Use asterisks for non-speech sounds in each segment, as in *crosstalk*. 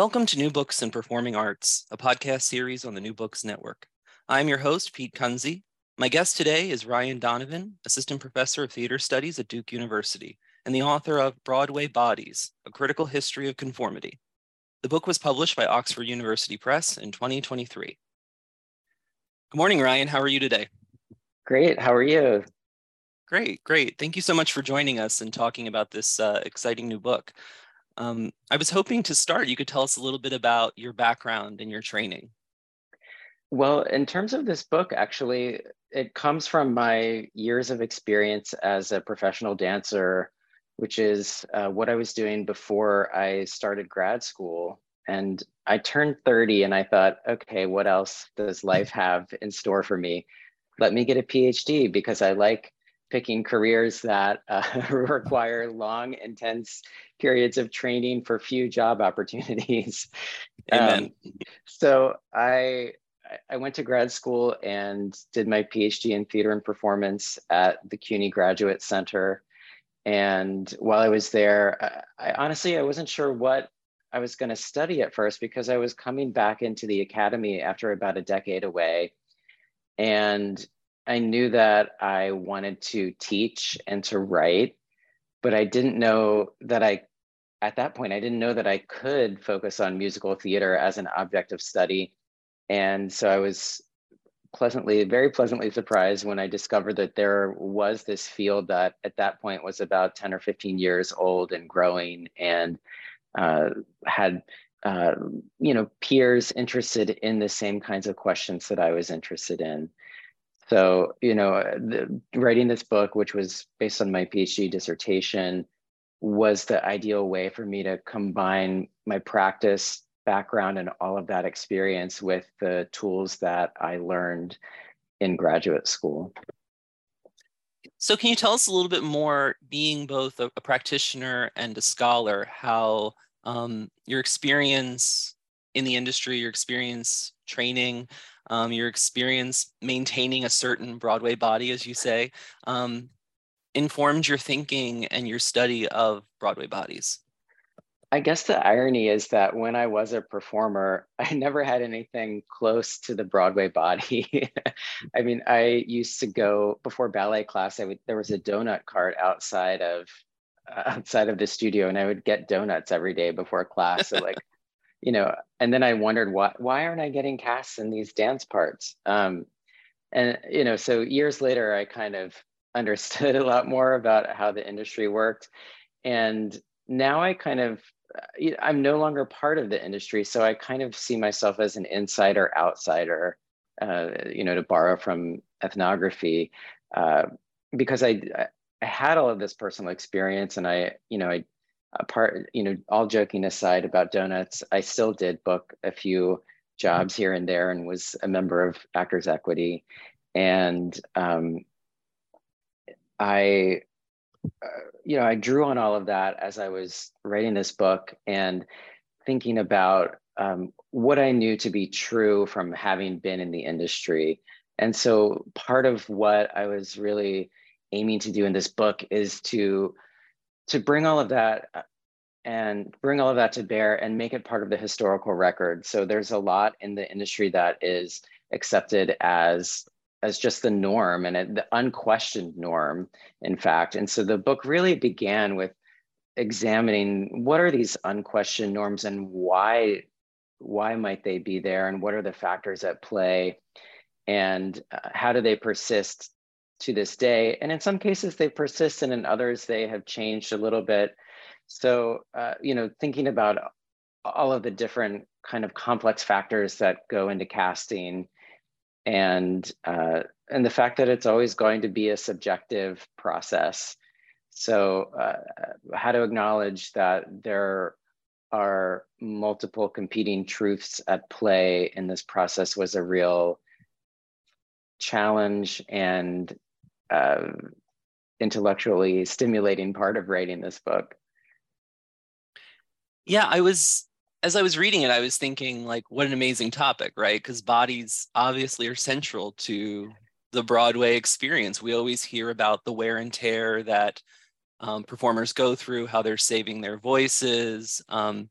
Welcome to New Books in Performing Arts, a podcast series on the New Books Network. I'm your host, Pete Kunze. My guest today is Ryan Donovan, Assistant Professor of Theater Studies at Duke University and the author of Broadway Bodies, A Critical History of Conformity. The book was published by Oxford University Press in 2023. Good morning, Ryan. How are you today? Great. How are you? Great, great. Thank you so much for joining us and talking about this uh, exciting new book. Um, I was hoping to start, you could tell us a little bit about your background and your training. Well, in terms of this book, actually, it comes from my years of experience as a professional dancer, which is uh, what I was doing before I started grad school. And I turned 30 and I thought, okay, what else does life have in store for me? Let me get a PhD because I like picking careers that uh, *laughs* require long, intense periods of training for few job opportunities. *laughs* Amen. Um, so I I went to grad school and did my PhD in theater and performance at the CUNY Graduate Center. And while I was there, I, I honestly I wasn't sure what I was going to study at first because I was coming back into the academy after about a decade away. And I knew that I wanted to teach and to write, but I didn't know that I, at that point, I didn't know that I could focus on musical theater as an object of study. And so I was pleasantly, very pleasantly surprised when I discovered that there was this field that at that point was about 10 or 15 years old and growing and uh, had uh, you know peers interested in the same kinds of questions that I was interested in. So, you know, the, writing this book, which was based on my PhD dissertation, was the ideal way for me to combine my practice background and all of that experience with the tools that I learned in graduate school. So, can you tell us a little bit more, being both a, a practitioner and a scholar, how um, your experience in the industry, your experience training, um, your experience maintaining a certain Broadway body, as you say, um, informed your thinking and your study of Broadway bodies? I guess the irony is that when I was a performer, *laughs* I never had anything close to the Broadway body. *laughs* I mean, I used to go before ballet class. I would there was a donut cart outside of *laughs* outside of the studio, and I would get donuts every day before class. So like you know, and then I wondered why why aren't I getting cast in these dance parts? Um, and you know, so years later, I kind of *laughs* understood a lot more about how the industry worked, and now I kind of I'm no longer part of the industry, so I kind of see myself as an insider outsider. Uh, you know, to borrow from ethnography, uh, because I I had all of this personal experience, and I you know I apart, you know, all joking aside about donuts, I still did book a few jobs here and there and was a member of Actors Equity. And um, I uh, you know, I drew on all of that as I was writing this book and thinking about um, what I knew to be true from having been in the industry. And so part of what I was really aiming to do in this book is to to bring all of that and bring all of that to bear and make it part of the historical record. So there's a lot in the industry that is accepted as as just the norm and the unquestioned norm, in fact. And so the book really began with examining what are these unquestioned norms and why why might they be there and what are the factors at play and uh, how do they persist to this day and in some cases they persist and in others they have changed a little bit so uh, you know thinking about all of the different kind of complex factors that go into casting and uh, and the fact that it's always going to be a subjective process. So uh, how to acknowledge that there are multiple competing truths at play in this process was a real challenge and uh, intellectually stimulating part of writing this book. Yeah, I was as I was reading it, I was thinking like, what an amazing topic, right? Because bodies obviously are central to the Broadway experience. We always hear about the wear and tear that um, performers go through, how they're saving their voices, um,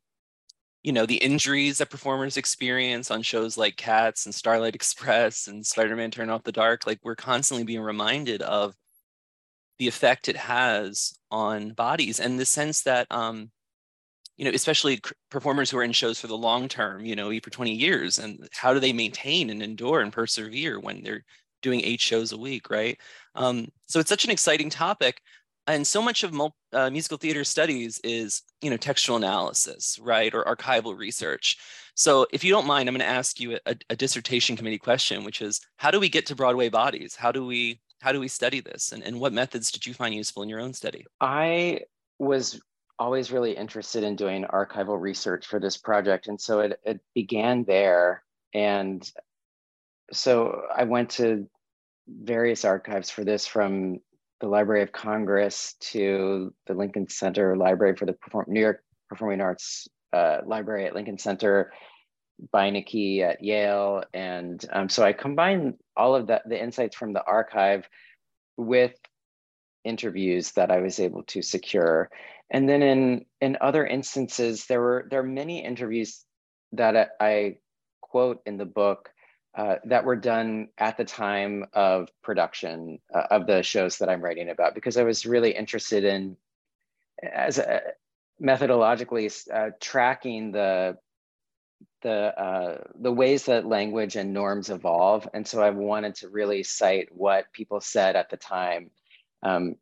you know, the injuries that performers experience on shows like Cats and Starlight *laughs* Express and Spider-Man Turn Off the Dark. Like we're constantly being reminded of the effect it has on bodies and the sense that um, you know, especially performers who are in shows for the long term, you know, for 20 years, and how do they maintain and endure and persevere when they're doing eight shows a week, right? Um, so it's such an exciting topic. And so much of uh, musical theater studies is, you know, textual analysis, right, or archival research. So if you don't mind, I'm going to ask you a, a dissertation committee question, which is, how do we get to Broadway bodies? How do we how do we study this, and, and what methods did you find useful in your own study? I was always really interested in doing archival research for this project. And so it, it began there. And so I went to various archives for this from the Library of Congress to the Lincoln Center Library for the Perform New York Performing Arts uh, Library at Lincoln Center, Beinecke at Yale. And um, so I combined all of that, the insights from the archive with interviews that I was able to secure. And then in in other instances, there were there are many interviews that I quote in the book uh, that were done at the time of production uh, of the shows that I'm writing about because I was really interested in as a, methodologically uh, tracking the the uh, the ways that language and norms evolve, and so I wanted to really cite what people said at the time. Um,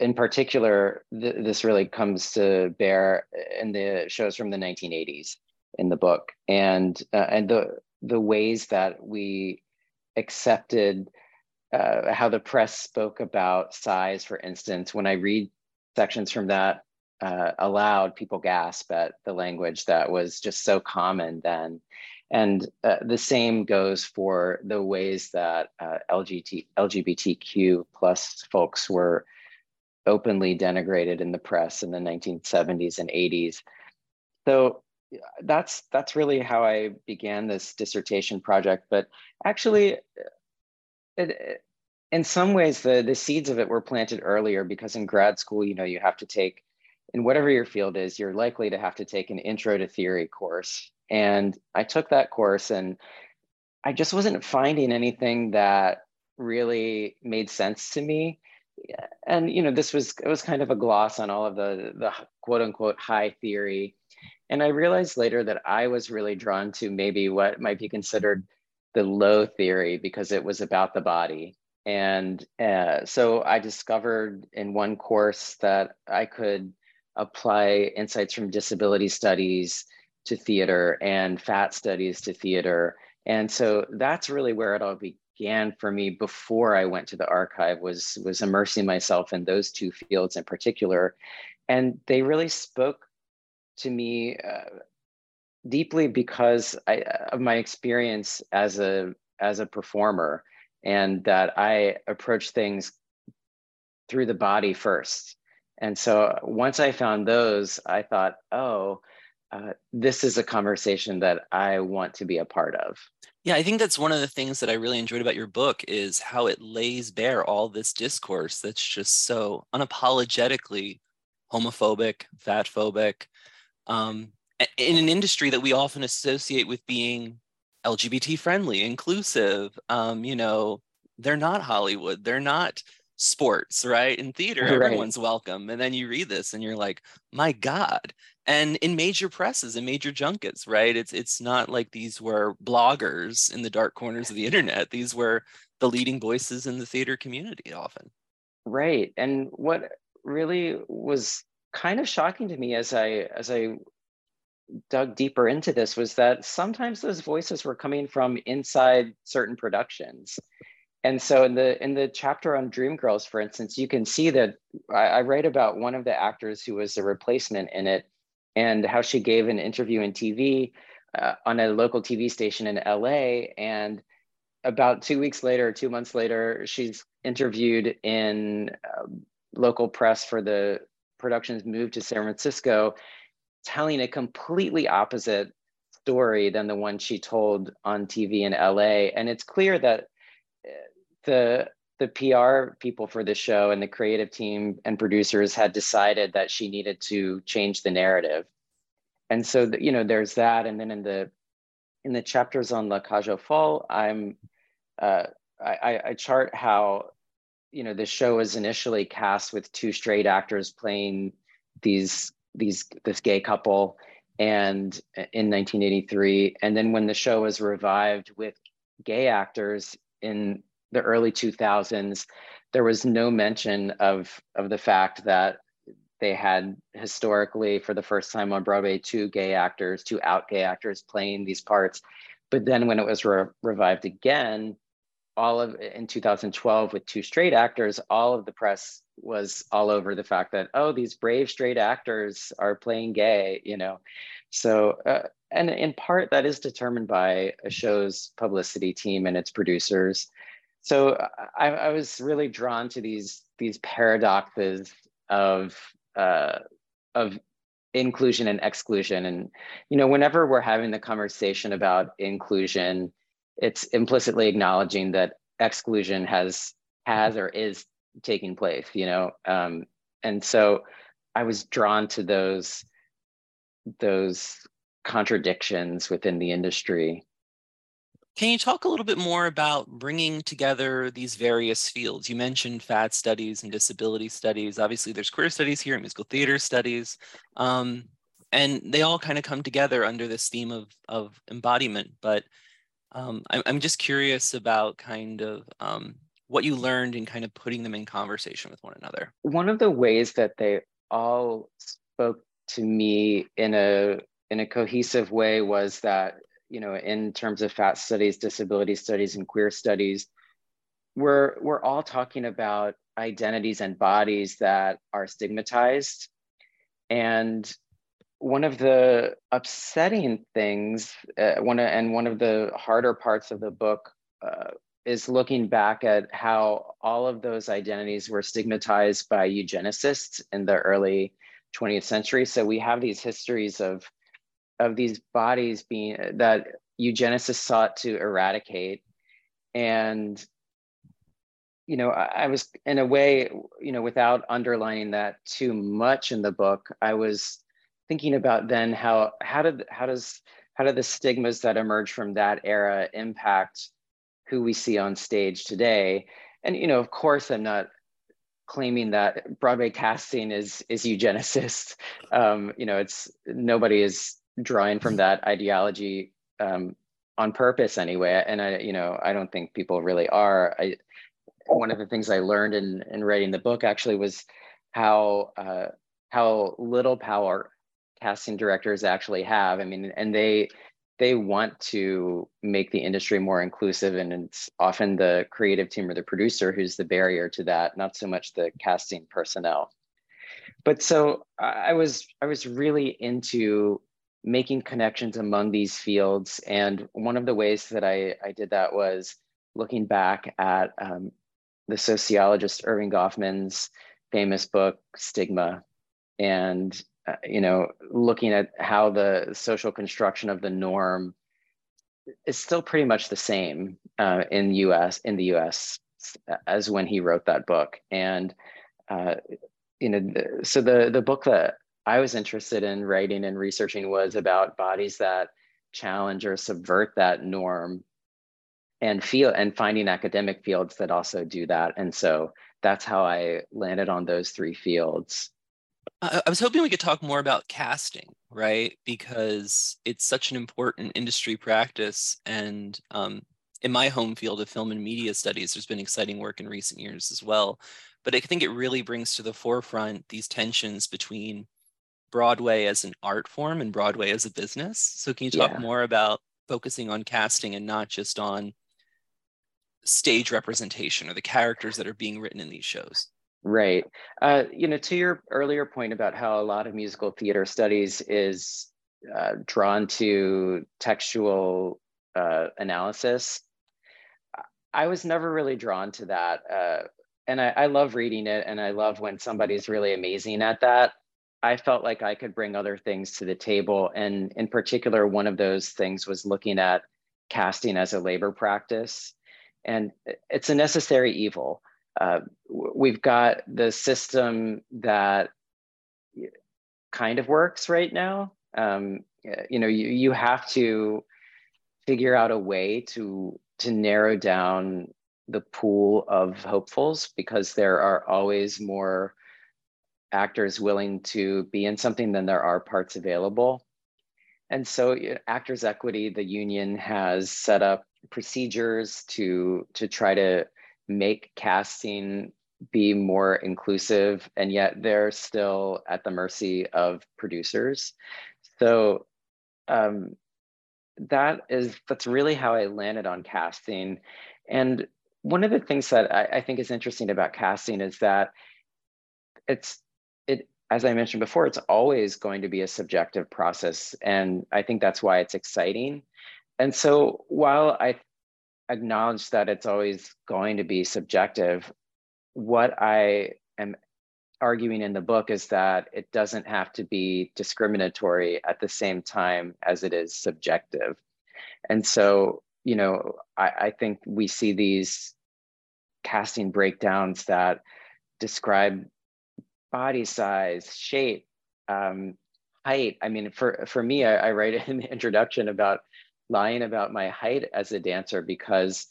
in particular, th this really comes to bear in the shows from the 1980s in the book, and uh, and the the ways that we accepted uh, how the press spoke about size, for instance. When I read sections from that uh, aloud, people gasp at the language that was just so common then. And uh, the same goes for the ways that uh, LGBT, LGBTQ plus folks were openly denigrated in the press in the 1970s and 80s. So that's that's really how I began this dissertation project. But actually, it, in some ways, the the seeds of it were planted earlier because in grad school, you know, you have to take in whatever your field is, you're likely to have to take an intro to theory course. And I took that course and I just wasn't finding anything that really made sense to me and you know this was it was kind of a gloss on all of the the quote unquote high theory and i realized later that i was really drawn to maybe what might be considered the low theory because it was about the body. And uh, so i discovered in one course that i could apply insights from disability studies to theater and fat studies to theater. And so that's really where it all began for me before I went to the archive was was immersing myself in those two fields in particular, and they really spoke to me uh, deeply because I, of my experience as a as a performer, and that I approach things through the body first. And so once I found those, I thought, oh, uh, this is a conversation that I want to be a part of. Yeah, I think that's one of the things that I really enjoyed about your book is how it lays bare all this discourse that's just so unapologetically homophobic, fat phobic, um, in an industry that we often associate with being LGBT friendly, inclusive. Um, you know, they're not Hollywood, they're not sports, right? In theater, right. everyone's welcome. And then you read this and you're like, my God. And in major presses and major junkets, right? It's it's not like these were bloggers in the dark corners of the internet. These were the leading voices in the theater community often. Right. And what really was kind of shocking to me as I as I dug deeper into this was that sometimes those voices were coming from inside certain productions. And so in the in the chapter on dreamgirls for instance you can see that I, I, write about one of the actors who was a replacement in it and how she gave an interview in tv uh, on a local tv station in la and about two weeks later two months later she's interviewed in uh, local press for the production's moved to san francisco telling a completely opposite story than the one she told on tv in la and it's clear that the the PR people for the show and the creative team and producers had decided that she needed to change the narrative. And so, the, you know, there's that. And then in the in the chapters on La Cage aux Folles, I'm uh, I, I chart how you know the show was initially cast with two straight actors playing these these this gay couple and uh, in 1983 and then when the show was revived with gay actors in the early 2000s, there was no mention of, of the fact that they had historically, for the first time on Broadway, two gay actors, two out gay actors playing these parts. But then when it was re- revived again, all of in 2012 with two straight actors, all of the press was all over the fact that oh, these brave straight actors are playing gay, you know. So, uh, and in part that is determined by a show's publicity team and its producers so I, I, was really drawn to these these paradoxes of uh, of inclusion and exclusion and you know whenever we're having the conversation about inclusion it's implicitly acknowledging that exclusion has has or is taking place you know um, and so i was drawn to those those contradictions within the industry can you talk a little bit more about bringing together these various fields? You mentioned fat studies and disability studies. Obviously, there's queer studies here, musical theater studies, um, and they all kind of come together under this theme of, of embodiment. But um, I'm, I'm just curious about kind of um, what you learned in kind of putting them in conversation with one another. One of the ways that they all spoke to me in a in a cohesive way was that you know, in terms of fat studies, disability studies, and queer studies, we're, we're all talking about identities and bodies that are stigmatized. And one of the upsetting things, uh, one and one of the harder parts of the book uh, is looking back at how all of those identities were stigmatized by eugenicists in the early 20th century. So we have these histories of of these bodies being that eugenicists sought to eradicate and you know I, I, was in a way you know without underlining that too much in the book i was thinking about then how how did how does how do the stigmas that emerge from that era impact who we see on stage today and you know of course i'm not claiming that broadway casting is is eugenicist um, you know it's nobody is drawing from that ideology um, on purpose anyway. And I, you know, I don't think people really are. I, one of the things I learned in, in writing the book actually was how uh, how little power casting directors actually have. I mean, and they they want to make the industry more inclusive, and it's often the creative team or the producer who's the barrier to that, not so much the casting personnel. But so I was I was really into making connections among these fields. And one of the ways that I, I did that was looking back at um, the sociologist Erving Goffman's famous book Stigma, and uh, you know, looking at how the social construction of the norm is still pretty much the same uh, in U.S. in the U.S. as when he wrote that book, and uh, you know, so the the book that I was interested in writing and researching was about bodies that challenge or subvert that norm and feel and finding academic fields that also do that. And so that's how I landed on those three fields. I was hoping we could talk more about casting, right? Because it's such an important industry practice. And um, in my home field of film and media studies, there's been exciting work in recent years as well. But I think it really brings to the forefront these tensions between Broadway as an art form and Broadway as a business. So can you talk yeah. more about focusing on casting and not just on stage representation or the characters that are being written in these shows? Right. Uh, you know, to your earlier point about how a lot of musical theater studies is uh, drawn to textual uh, analysis, I was never really drawn to that. Uh, and I, I love reading it, and I love when somebody's really amazing at that. I felt like I could bring other things to the table. And in particular, one of those things was looking at casting as a labor practice. And it's a necessary evil. Uh, we've got the system that kind of works right now. Um, you know, you, you have to figure out a way to to narrow down the pool of hopefuls because there are always more actors willing to be in something than there are parts available. And so Actors Equity, the union has set up procedures to, to try to make casting be more inclusive, and yet they're still at the mercy of producers. So um, that is that's really how I landed on casting. And one of the things that I, I think is interesting about casting is that it's it as I mentioned before, it's always going to be a subjective process. And I think that's why it's exciting. And so while I acknowledge that it's always going to be subjective, what I am arguing in the book is that it doesn't have to be discriminatory at the same time as it is subjective. And so, you know, I, I think we see these casting breakdowns that describe body size, shape, um, height. I mean, for for me, I, I write in the *laughs* introduction about lying about my height as a dancer because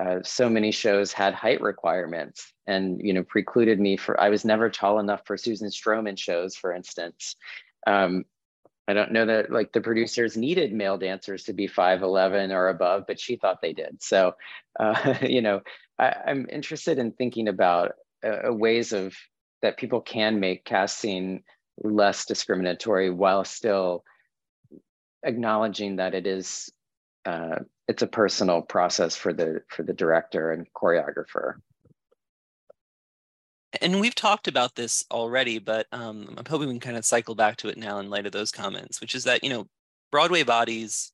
uh, so many shows had height requirements and you know precluded me for i was never tall enough for susan stroman shows for instance. Um, i don't know that like the producers needed male dancers to be 5'11 or above but she thought they did. So uh, *laughs* you know I, am interested in thinking about uh, ways of that people can make casting less discriminatory while still acknowledging that it is uh, it's a personal process for the for the director and choreographer. And we've talked about this already but um, i'm hoping we can kind of cycle back to it now in light of those comments which is that you know broadway bodies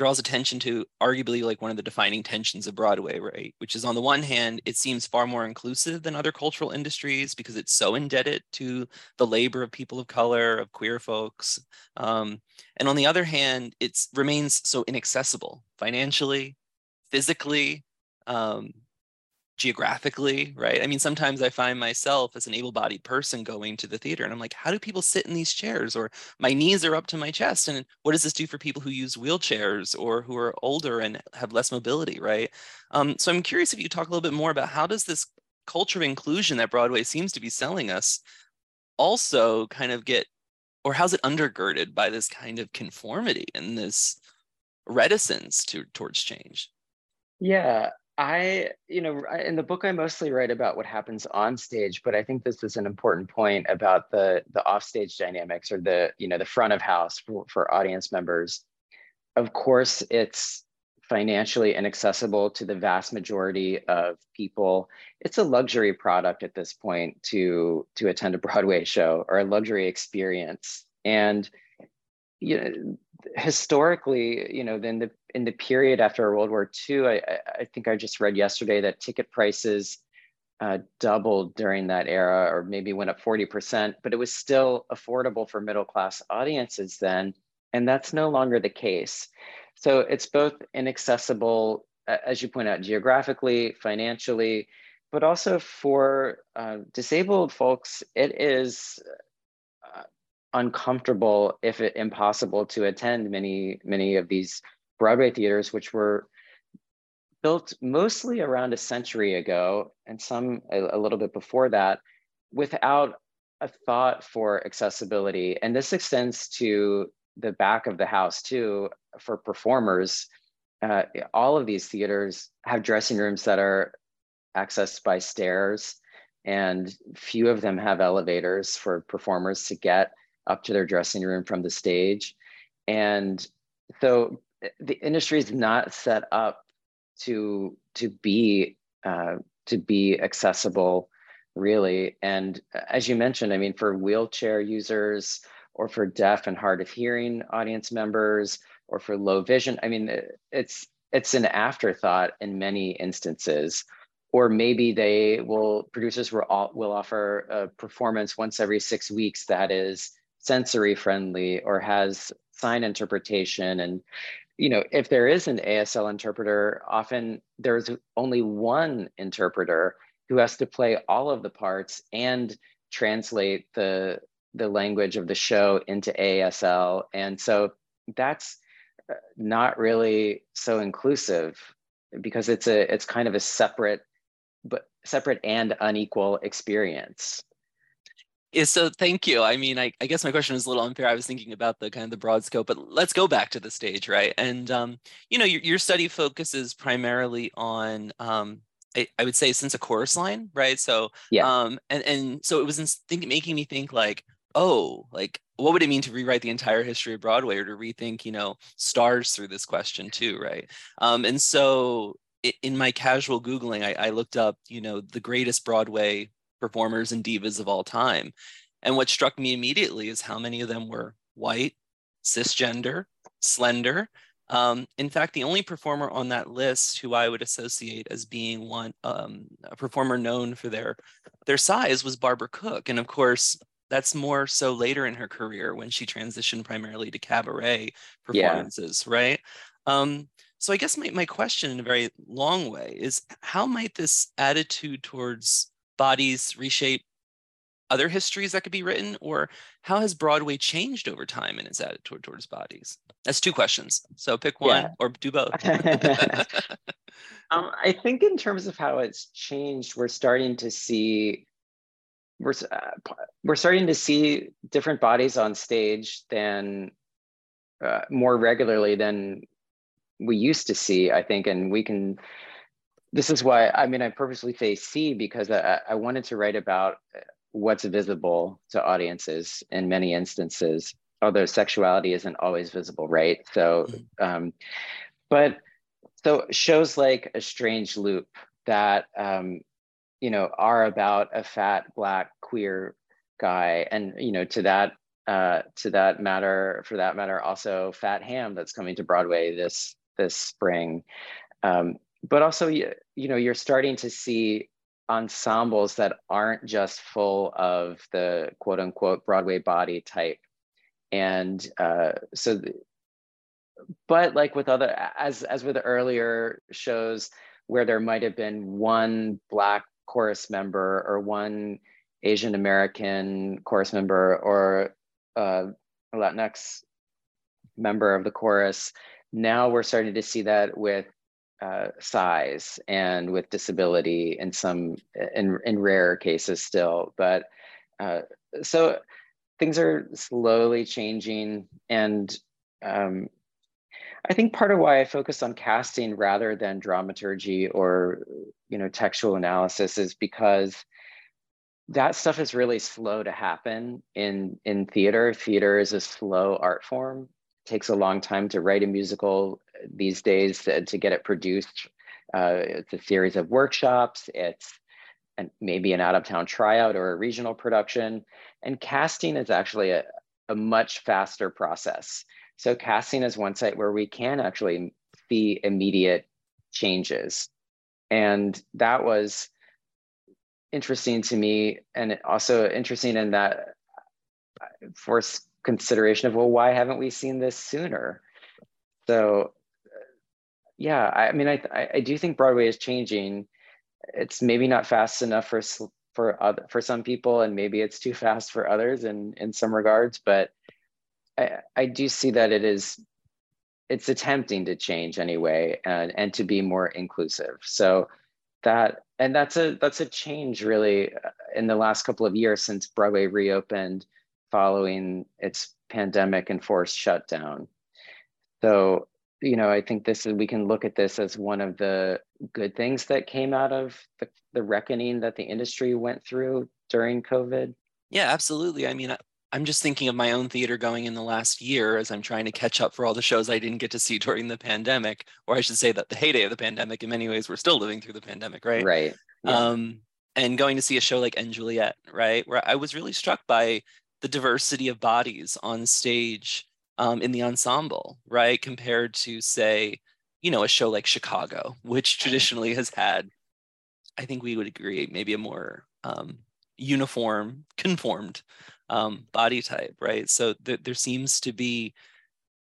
draws attention to arguably like one of the defining tensions of Broadway, right? Which is on the one hand, it seems far more inclusive than other cultural industries because it's so indebted to the labor of people of color, of queer folks. Um, and on the other hand, it remains so inaccessible financially, physically, um, geographically, right? I mean, sometimes I find myself as an able bodied person going to the theater and I'm like, how do people sit in these chairs? Or my knees are up to my chest. And what does this do for people who use wheelchairs or who are older and have less mobility, right? Um, so I'm curious if you talk a little bit more about how does this culture of inclusion that Broadway seems to be selling us also kind of get, or how's it undergirded by this kind of conformity and this reticence to towards change? Yeah, I, you know, in the book, I mostly write about what happens on stage, but I think this is an important point about the the offstage dynamics or the, you know, the front of house for, for audience members. Of course, it's financially inaccessible to the vast majority of people. It's a luxury product at this point to to attend a Broadway show or a luxury experience. And you know, historically, you know, then the in the period after World War II, I, I think I just read yesterday that ticket prices uh, doubled during that era, or maybe went up 40%, but it was still affordable for middle class audiences then. And that's no longer the case. So it's both inaccessible, as you point out, geographically, financially, but also for uh, disabled folks, it is uh, uncomfortable, if it impossible, to attend many, many of these Broadway theaters, which were built mostly around a century ago and some a, a little bit before that without a thought for accessibility. And this extends to the back of the house too for performers. Uh, all of these theaters have dressing rooms that are accessed by stairs, and few of them have elevators for performers to get up to their dressing room from the stage. And so the industry is not set up to to be uh, to be accessible really. And as you mentioned i mean for wheelchair users or for deaf and hard of hearing audience members or for low vision i mean it's it's an afterthought in many instances. Or maybe they will producers will, will offer a performance once every six weeks that is sensory friendly or has sign interpretation and you know, if there is an ASL interpreter, often there's only one interpreter who has to play all of the parts and translate the the language of the show into ASL. And so that's uh, not really so inclusive because it's a it's kind of a separate but separate and unequal experience. Yeah, so thank you. I mean, I, I guess my question is a little unfair. I was thinking about the kind of the broad scope, but let's go back to the stage, right? And um, you know, your, your study focuses primarily on um, I, I, would say since a chorus line, right? So yeah, um, and and so it was think, making me think like, oh, like what would it mean to rewrite the entire history of Broadway or to rethink, you know, stars through this question too, right? Um, and so in my casual googling, I, I looked up, you know, the greatest Broadway performers and divas of all time. And what struck me immediately is how many of them were white, cisgender, slender. Um, in fact, the only performer on that list who I would associate as being one um, a performer known for their their size was Barbara Cook, and of course that's more so later in her career when she transitioned primarily to cabaret performances, yeah. right? Um, so I guess my, my question in a very long way is how might this attitude towards bodies reshape other histories that could be written? Or how has broadway changed over time in its attitude towards bodies? That's two questions. So pick one yeah. or do both. *laughs* *laughs* Um, i think in terms of how it's changed we're starting to see we're, uh, we're starting to see different bodies on stage than uh, more regularly than we used to see i think and we can this is why I mean I purposely say C because I, I wanted to write about what's visible to audiences in many instances, although sexuality isn't always visible, right? So, mm-hmm. um, but so shows like A Strange Loop that um, you know are about a fat black queer guy, and you know to that uh, to that matter, for that matter, also Fat Ham that's coming to Broadway this this spring. Um, but also you, know you're starting to see ensembles that aren't just full of the quote unquote broadway body type. And uh, so the, but like with other as as with earlier shows where there might have been one black chorus member or one asian american chorus member or uh, latinx member of the chorus now we're starting to see that with uh, size and with disability in some in, in rare cases still but uh, so things are slowly changing and um, i think part of why i focus on casting rather than dramaturgy or you know textual analysis is because that stuff is really slow to happen in in theater. Theater is a slow art form takes a long time to write a musical these days to, get it produced. Uh, it's a series of workshops. It's an, maybe an out of town tryout or a regional production. And casting is actually a, a much faster process. So casting is one site where we can actually see immediate changes. And that was interesting to me and also interesting in that for consideration of well why haven't we seen this sooner? So yeah i mean i i do think broadway is changing. It's maybe not fast enough for for other for some people and maybe it's too fast for others in in some regards but i i do see that it is it's attempting to change anyway and and to be more inclusive. So that and that's a that's a change really uh, in the last couple of years since broadway reopened following its pandemic enforced shutdown so you know i think this is we can look at this as one of the good things that came out of the, the reckoning that the industry went through during covid yeah absolutely i mean I'm just thinking of my own theater going in the last year as I'm trying to catch up for all the shows I didn't get to see during the pandemic, or I should say that the heyday of the pandemic. In many ways, we're still living through the pandemic, right? Right. Yeah. Um, and going to see a show like & Juliet, right, where I was really struck by the diversity of bodies on stage um, in the ensemble, right, compared to say, you know, a show like Chicago, which traditionally has had, I think we would agree, maybe a more um, uniform, conformed um, body type, right? So th- there seems to be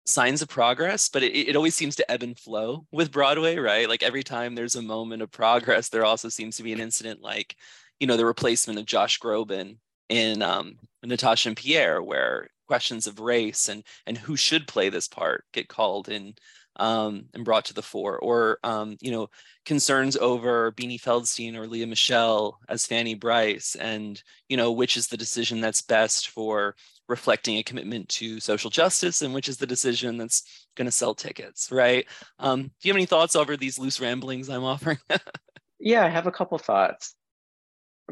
signs of progress, but it, it always seems to ebb and flow with Broadway, right? Like every time there's a moment of progress, there also seems to be an incident like, you know, the replacement of Josh Groban in um, Natasha and Pierre, where questions of race and and who should play this part get called in um, and brought to the fore, or um, you know concerns over Beanie Feldstein or Lea Michele as Fanny Brice, and you know which is the decision that's best for reflecting a commitment to social justice, and which is the decision that's going to sell tickets, right? Um, do you have any thoughts over these loose ramblings I'm offering? *laughs* yeah, I have a couple thoughts.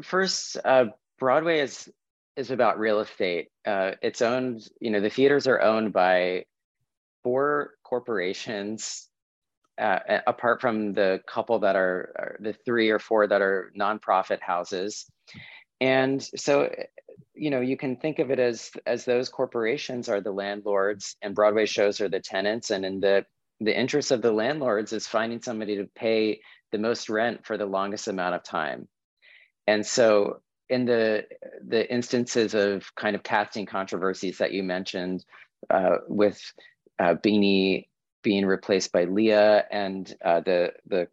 First, uh, Broadway is is about real estate. Uh, it's owned, you know, the theaters are owned by four corporations, uh, apart from the couple that are, are, the three or four that are nonprofit houses. And so, you know, you can think of it as as those corporations are the landlords and Broadway shows are the tenants. And in the the interest of the landlords is finding somebody to pay the most rent for the longest amount of time. And so in the the instances of kind of casting controversies that you mentioned uh, with uh, Beanie being replaced by Lea and uh, the the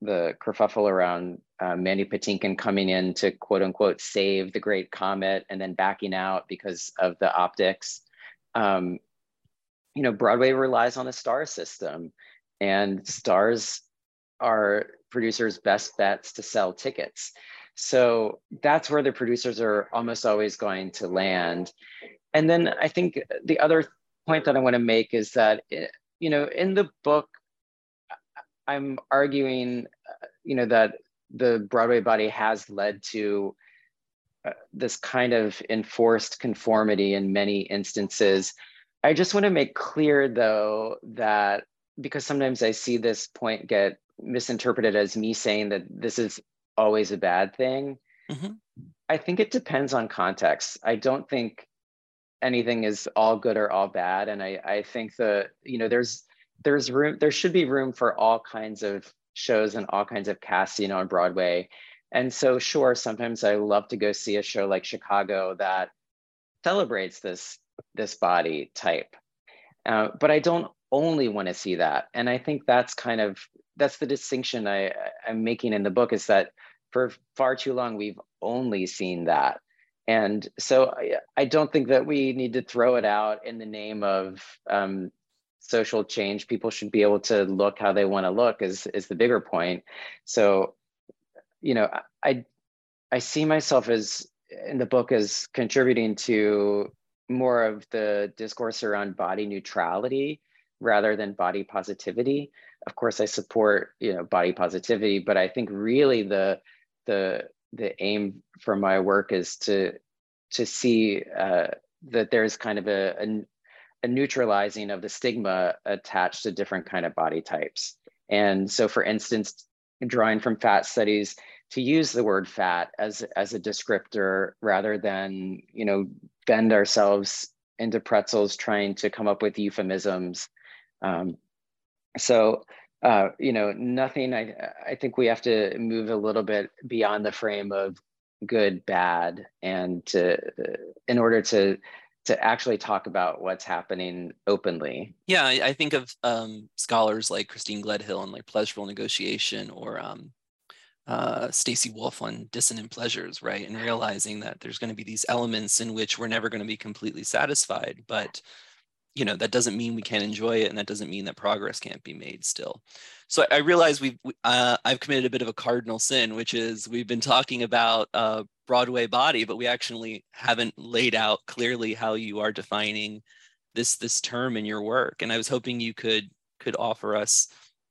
the kerfuffle around uh, Mandy Patinkin coming in to quote unquote save the great comet and then backing out because of the optics. Um, you know, Broadway relies on a star system, and stars are producers' best bets to sell tickets. So that's where the producers are almost always going to land. And then I think the other point that I want to make is that, eh, you know, in the book, I'm arguing, you know, that the Broadway body has led to uh, this kind of enforced conformity in many instances. I just want to make clear, though, that because sometimes I see this point get misinterpreted as me saying that this is always a bad thing. Mm-hmm. I think it depends on context. I don't think anything is all good or all bad and i i think that you know there's there's room there should be room for all kinds of shows and all kinds of casting on broadway and so sure sometimes i love to go see a show like chicago that celebrates this this body type uh, but i don't only want to see that and i think that's kind of that's the distinction i i'm making in the book is that for far too long we've only seen that and so I, I, don't think that we need to throw it out in the name of um, social change. People should be able to look how they want to look is, is the bigger point. So, you know, I, I see myself as in the book as contributing to more of the discourse around body neutrality rather than body positivity. Of course, I support, you know, body positivity, but I think really the, the the aim for my work is to to see uh, that there's kind of a, a, a, neutralizing of the stigma attached to different kind of body types. And so, for instance, drawing from fat studies, to use the word fat as as a descriptor rather than you know bend ourselves into pretzels trying to come up with euphemisms. Um, so uh, you know, nothing. I I think we have to move a little bit beyond the frame of good, bad, and to in order to to actually talk about what's happening openly. Yeah, I, I think of um, scholars like Christine Gledhill and like pleasurable negotiation, or um, uh, Stacy Wolf on dissonant pleasures, right? And realizing that there's going to be these elements in which we're never going to be completely satisfied, but you know that doesn't mean we can't enjoy it, and that doesn't mean that progress can't be made still. So I realize we've uh, I've committed a bit of a cardinal sin, which is we've been talking about uh, Broadway body, but we actually haven't laid out clearly how you are defining this this term in your work. And I was hoping you could could offer us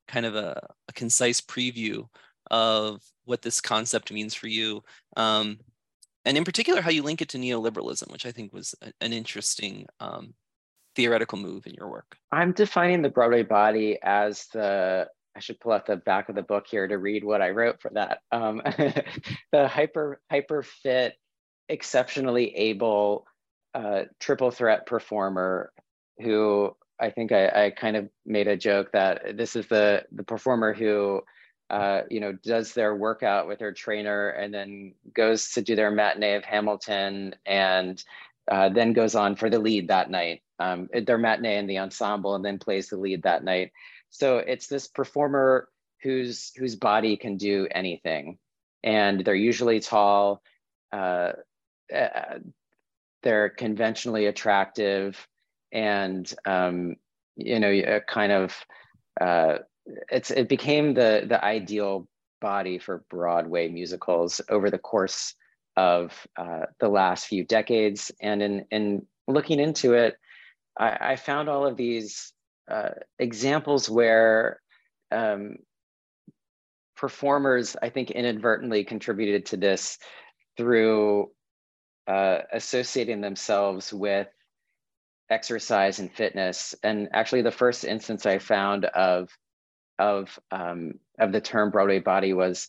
kind of a, a concise preview of what this concept means for you. Um, and in particular, how you link it to neoliberalism, which I think was an interesting um, theoretical move in your work. I'm defining the Broadway body as the, I should pull out the back of the book here to read what I wrote for that. Um, *laughs* the hyper, hyper fit, exceptionally able uh, triple threat performer who I think I, I, kind of made a joke that this is the the performer who uh, you know, does their workout with their trainer and then goes to do their matinee of Hamilton and uh, then goes on for the lead that night. Um, their matinee in the ensemble and then plays the lead that night. So it's this performer whose whose body can do anything, and they're usually tall. Uh, uh they're conventionally attractive, and um, you know, kind of uh, it's it became the the ideal body for Broadway musicals over the course of uh, the last few decades. And in in looking into it, I, I found all of these uh, examples where um, performers, I think, inadvertently contributed to this through uh, associating themselves with exercise and fitness. And actually, the first instance I found of of um, of the term Broadway body was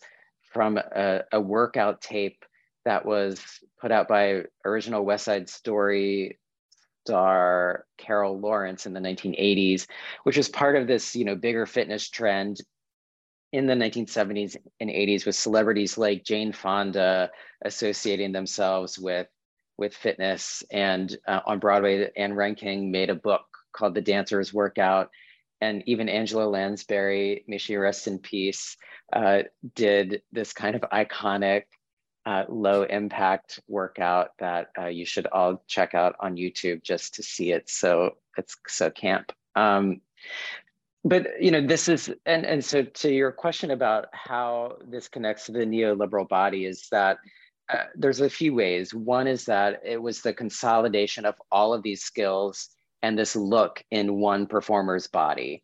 from a, a, workout tape that was put out by original West Side Story star Carol Lawrence in the 1980s, which was part of this you know bigger fitness trend in the 1970s and 80s with celebrities like Jane Fonda associating themselves with with fitness. And uh, on Broadway Ann Reinking made a book called The Dancer's Workout. And even Angela Lansbury, may she rest in peace, uh, did this kind of iconic uh, low impact workout that uh, you should all check out on YouTube just to see it. So it's so camp. Um, but you know this is and and so to your question about how this connects to the neoliberal body is that uh, there's a few ways. One is that it was the consolidation of all of these skills and this look in one performer's body.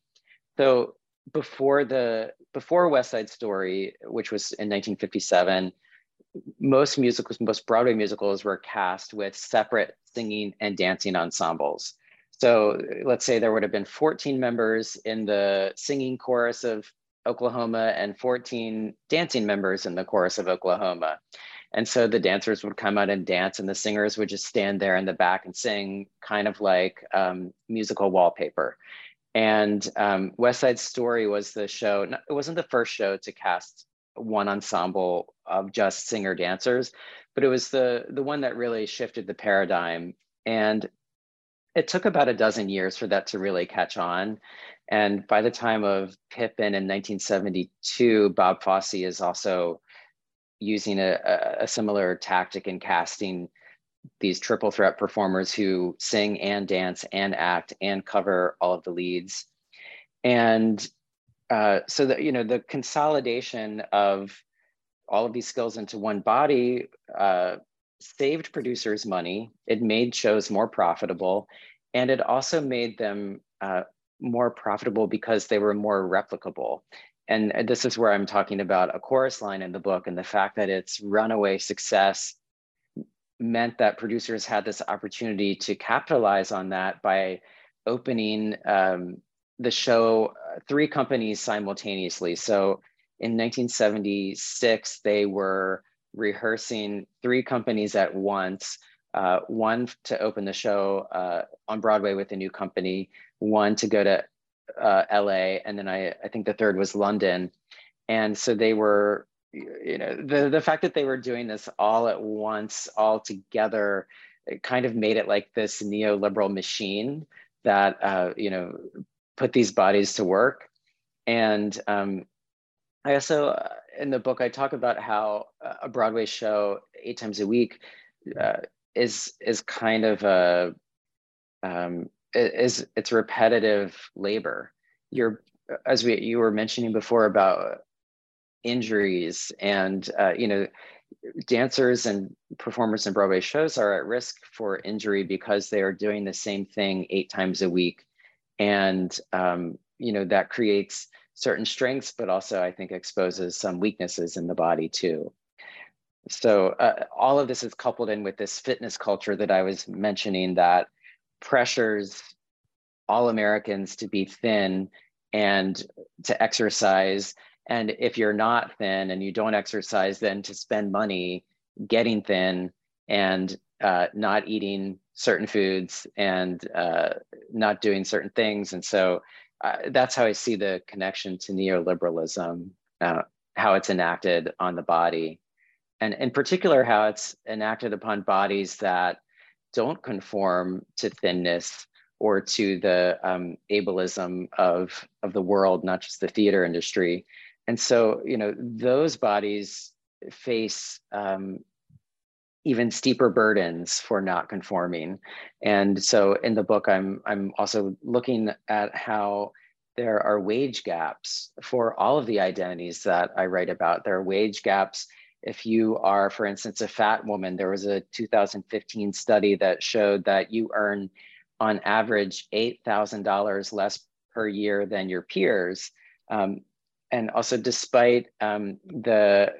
So before the before West Side Story, which was in 1957, most musicals, most Broadway musicals were cast with separate singing and dancing ensembles. So let's say there would have been 14 members in the singing chorus of Oklahoma and 14 dancing members in the chorus of Oklahoma. And so the dancers would come out and dance, and the singers would just stand there in the back and sing, kind of like um, musical wallpaper. And um, West Side Story was the show, it wasn't the first show to cast one ensemble of just singer dancers, but it was the, the one that really shifted the paradigm. And it took about a dozen years for that to really catch on. And by the time of Pippin in 1972, Bob Fosse is also using a, a similar tactic in casting these triple threat performers who sing and dance and act and cover all of the leads. And uh, so that, you know, the consolidation of all of these skills into one body uh, saved producers money. It made shows more profitable. And it also made them uh, more profitable because they were more replicable and this is where I'm talking about a chorus line in the book and the fact that its runaway success meant that producers had this opportunity to capitalize on that by opening um, the show uh, three companies simultaneously. So in 1976, they were rehearsing three companies at once. Uh, one to open the show uh, on Broadway with a new company, one to go to uh, LA, and then I, I think the third was London. And so they were you know the the fact that they were doing this all at once, all together, it kind of made it like this neoliberal machine that uh, you know put these bodies to work. And um, I also uh, in the book I talk about how a Broadway show eight times a week uh, is is kind of a um, is it's repetitive labor. You're as we you were mentioning before about injuries and uh, you know dancers and performers in broadway shows are at risk for injury because they are doing the same thing eight times a week and um, you know that creates certain strengths but also i think exposes some weaknesses in the body too. So uh, all of this is coupled in with this fitness culture that i was mentioning that pressures all americans to be thin and to exercise. And if you're not thin and you don't exercise then to spend money getting thin and uh, not eating certain foods and uh, not doing certain things and so uh, that's how i see the connection to neoliberalism uh, how it's enacted on the body and in particular how it's enacted upon bodies that don't conform to thinness or to the um, ableism of, of the world, not just the theater industry. And so, you know, those bodies face um, even steeper burdens for not conforming. And so in the book, I'm, I'm also looking at how there are wage gaps for all of the identities that I write about. There are wage gaps if you are, for instance, a fat woman. There was a 2015 study that showed that you earn on average $8,000 less per year than your peers. Um, and also, despite um, the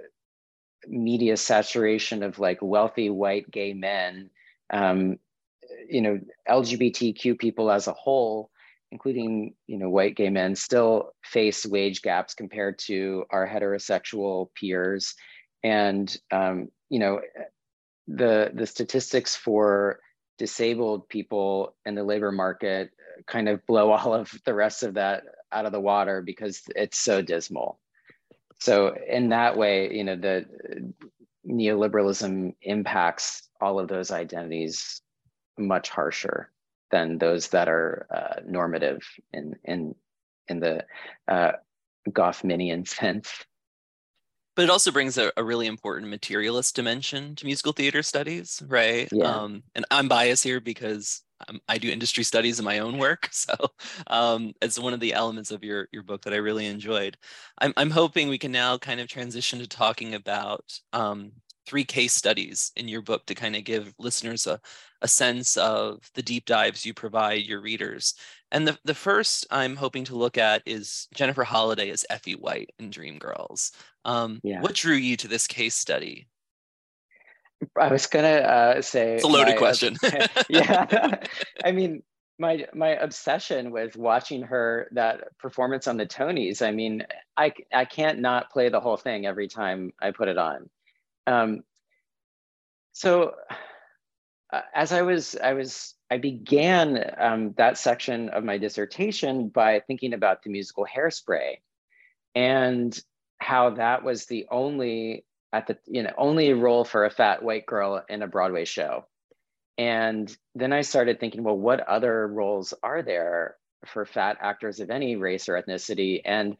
media saturation of like wealthy white gay men, um, you know, LGBTQ people as a whole, including you know white gay men, still face wage gaps compared to our heterosexual peers. And um, you know, the the statistics for disabled people in the labor market kind of blow all of the rest of that out of the water because it's so dismal. So in that way, you know, the neoliberalism impacts all of those identities much harsher than those that are uh, normative in in in the uh, Goffmanian *laughs* sense but it also brings a, a, really important materialist dimension to musical theater studies right yeah. um, and i'm biased here because i do industry studies in my own work *laughs* so um, it's one of the elements of your, your book that i really enjoyed I'm, I'm hoping we can now kind of transition to talking about um, three case studies in your book to kind of give listeners a, a sense of the deep dives you provide your readers. And the, the first I'm hoping to look at is Jennifer Holliday as Effie White in Dreamgirls. Um, yeah. What drew you to this case study? I was gonna uh, say it's a loaded my, question. *laughs* Yeah, I mean, my my obsession with watching her that performance on the Tonys. I mean, I I can't not play the whole thing every time I put it on. Um, so uh, as I was, I was, I began um, that section of my dissertation by thinking about the musical Hairspray, and how that was the only at the you know only role for a fat white girl in a Broadway show. And then I started thinking, well, what other roles are there for fat actors of any race or ethnicity? And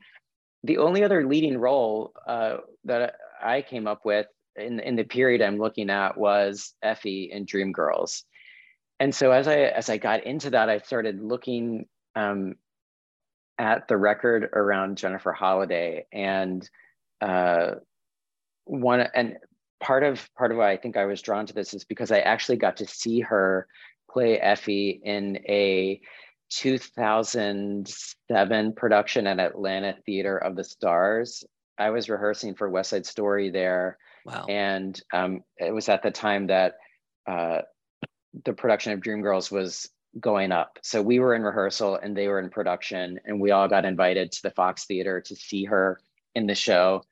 the only other leading role uh, that I came up with in, in the period I'm looking at was Effie in Dreamgirls. And so as I as I got into that, I started looking um, at the record around Jennifer Holliday and uh, one and part of part of why I think I was drawn to this is because I actually got to see her play Effie in a 2007 production at Atlanta Theater of the Stars. I was rehearsing for West Side Story there Wow. And um, it was at the time that uh, the production of Dreamgirls was going up. So we were in rehearsal and they were in production, and we all got invited to the Fox Theater to see her in the show.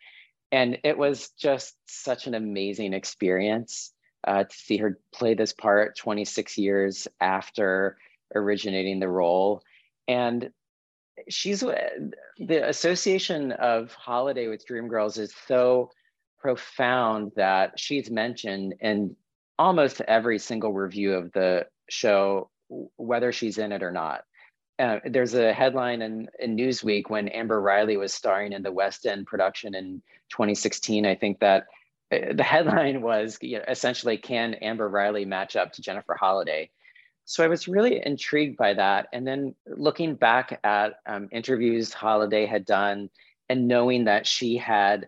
And it was just such an amazing experience uh, to see her play this part 26 years after originating the role. And she's the association of Holliday with Dreamgirls is so profound that she's mentioned in almost every single review of the show, whether she's in it or not. Uh, there's a headline in, in Newsweek when Amber Riley was starring in the West End production in 2016. I think that uh, *laughs* the headline was you know, essentially, can Amber Riley match up to Jennifer Holliday? So I was really intrigued by that. And then looking back at um, interviews Holliday had done and knowing that she had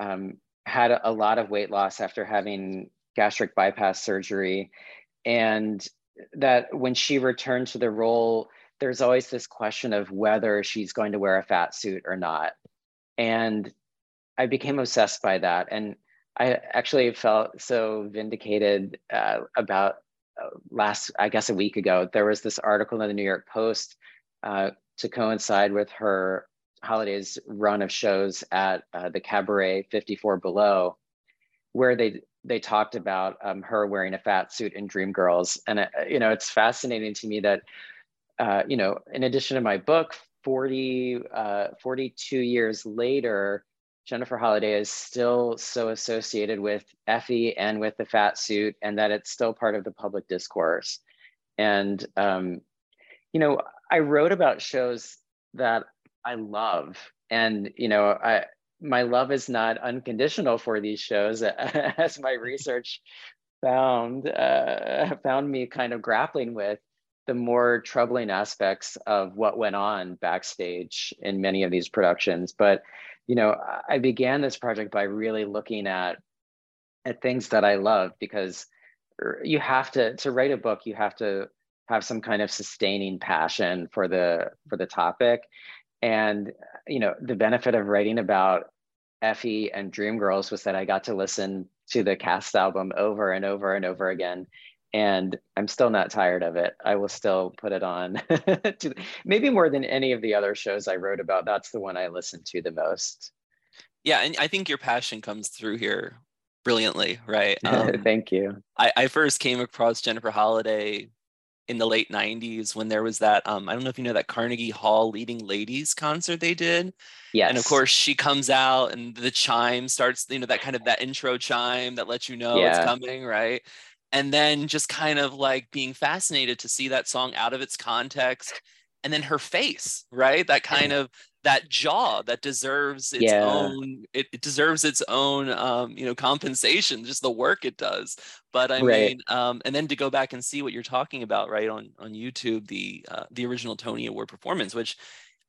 um, had a lot of weight loss after having gastric bypass surgery and that when she returned to the role there's always this question of whether she's going to wear a fat suit or not. And i became obsessed by that. And i actually felt so vindicated uh, about uh, last i guess a week ago. There was this article in the new york post uh, to coincide with her holidays run of shows at uh, the Cabaret 54 Below, where they they talked about um, her wearing a fat suit in Dreamgirls, and uh, you know it's fascinating to me that uh, you know in addition to my book, 40 uh, 42 years later, Jennifer Holliday is still so associated with Effie and with the fat suit, and that it's still part of the public discourse. And um, you know, I wrote about shows that I love. And you know, I my love is not unconditional for these shows, *laughs* as my research found uh, found me kind of grappling with the more troubling aspects of what went on backstage in many of these productions. But you know, I began this project by really looking at at things that I love because er, you have to to write a book. You have to have some kind of sustaining passion for the for the topic and you know, the benefit of writing about Effie and Dreamgirls was that I got to listen to the cast album over and over and over again. And I'm still not tired of it. I will still put it on *laughs* to maybe more than any of the other shows I wrote about. That's the one I listen to the most. Yeah, and I think your passion comes through here brilliantly, right? *laughs* Um, Thank you. I, I first came across Jennifer Holliday in the late 90s when there was that um, i don't know if you know that carnegie hall leading ladies concert they did yes and of course she comes out and the chime starts you know that kind of that intro chime that lets you know yeah. it's coming right and then just kind of like being fascinated to see that song out of its context and then her face right that kind of that jaw that deserves its yeah. own it, it, deserves its own um, you know compensation just the work it does but i right. mean um, and then to go back and see what you're talking about right on on youtube the uh, the original tony award performance which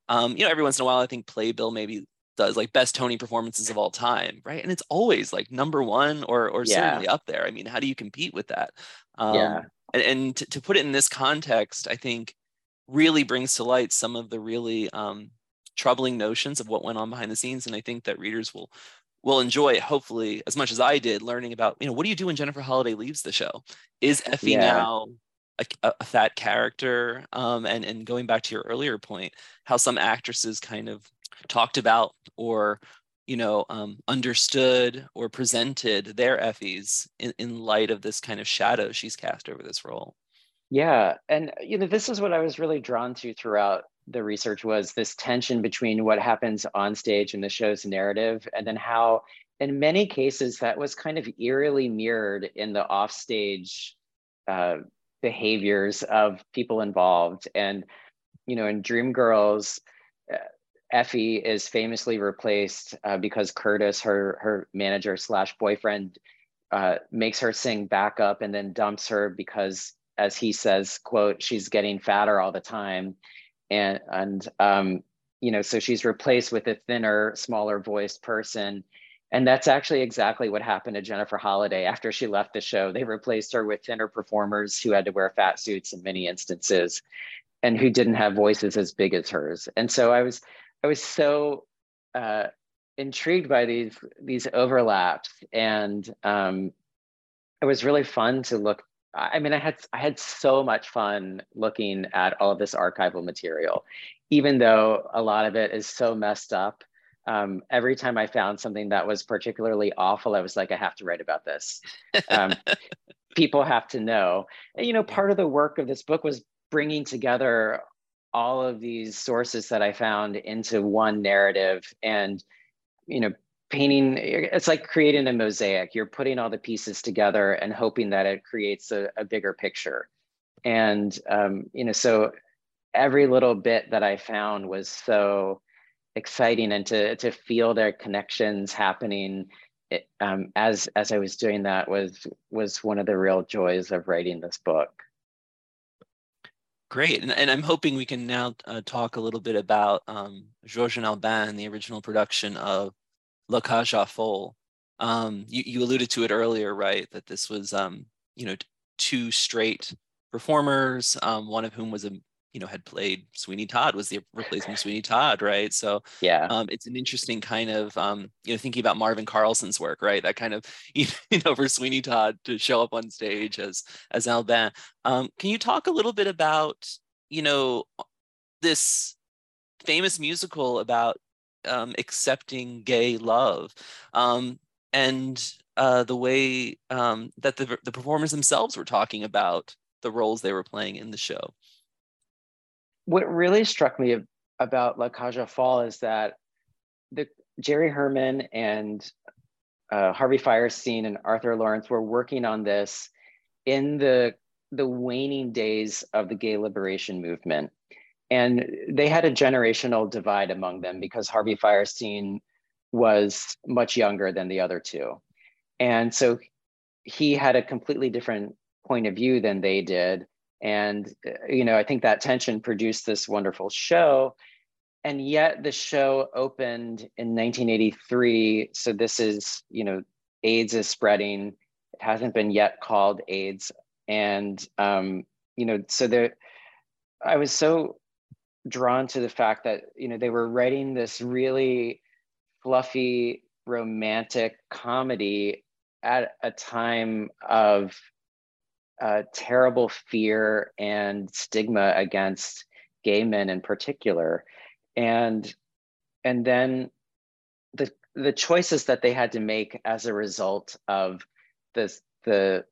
um, you know every once in a while i think playbill maybe does like best tony performances of all time right and it's always like number one or or yeah. certainly up there i mean how do you compete with that um, yeah and, and to, to put it in this context i think really brings to light some of the really um, troubling notions of what went on behind the scenes. And I think that readers will will enjoy hopefully as much as I did learning about, you know, what do you do when Jennifer Holliday leaves the show? Is Effie yeah. now a, a, fat character? Um, and, and going back to your earlier point, how some actresses kind of talked about or you know um, understood or presented their effies in, in light of this kind of shadow she's cast over this role yeah and you know this is what i was really drawn to throughout the research was this tension between what happens on stage and the show's narrative and then how in many cases that was kind of eerily mirrored in the offstage uh, behaviors of people involved. And you know in dreamgirls uh, effie is famously replaced uh, because curtis her her manager slash boyfriend uh, makes her sing backup and then dumps her because as he says quote she's getting fatter all the time. And and um, you know so she's replaced with a thinner smaller voiced person and that's actually exactly what happened to jennifer holliday after she left the show they replaced her with thinner performers who had to wear fat suits in many instances and who didn't have voices as big as hers and so i was i was so uh, intrigued by these these overlaps and um, it was really fun to look I mean, I had I had so much fun looking at all of this archival material, even though a lot of it is so messed up. Um, every time I found something that was particularly awful, I was like, I have to write about this. Um, *laughs* people have to know. And, you know, part of the work of this book was bringing together all of these sources that I found into one narrative and, you know, painting it's like creating a mosaic you're putting all the pieces together and hoping that it creates a, a bigger picture and um, you know so every little bit that i found was so exciting and to to feel their connections happening it, um, as as i was doing that was was one of the real joys of writing this book Great, and, and I'm hoping we can now uh, talk a little bit about um, Georges and Albin, the original production of La Cage Folles. Um, you, you alluded to it earlier, right? That this was, um, you know, two straight performers, um, one of whom was a, you know, had played Sweeney Todd, was the replacement Sweeney Todd, right? So yeah, um, it's an interesting kind of, um, you know, thinking about Marvin Carlson's work, right? That kind of, *laughs* you know, for Sweeney Todd to show up on stage as as Albin. Um, can you talk a little bit about, you know, this famous musical about um, accepting gay love um, and uh, the way um, that the, the performers themselves were talking about the roles they were playing in the show. What really struck me about La Cage aux Folles is that the Jerry Herman and uh, Harvey Fierstein and Arthur Laurents were working on this in the the waning days of the gay liberation movement and they had a generational divide among them because Harvey Fierstein was much younger than the other two. And so he had a completely different point of view than they did. And, you know, I think that tension produced this wonderful show. And yet the show opened in 1983. So this is, you know, AIDS is spreading. It hasn't been yet called AIDS. And, um, you know, so there, I was so drawn to the fact that you know they were writing this really fluffy romantic comedy at a time of uh, terrible fear and stigma against gay men in particular. And and then the the choices that they had to make as a result of this the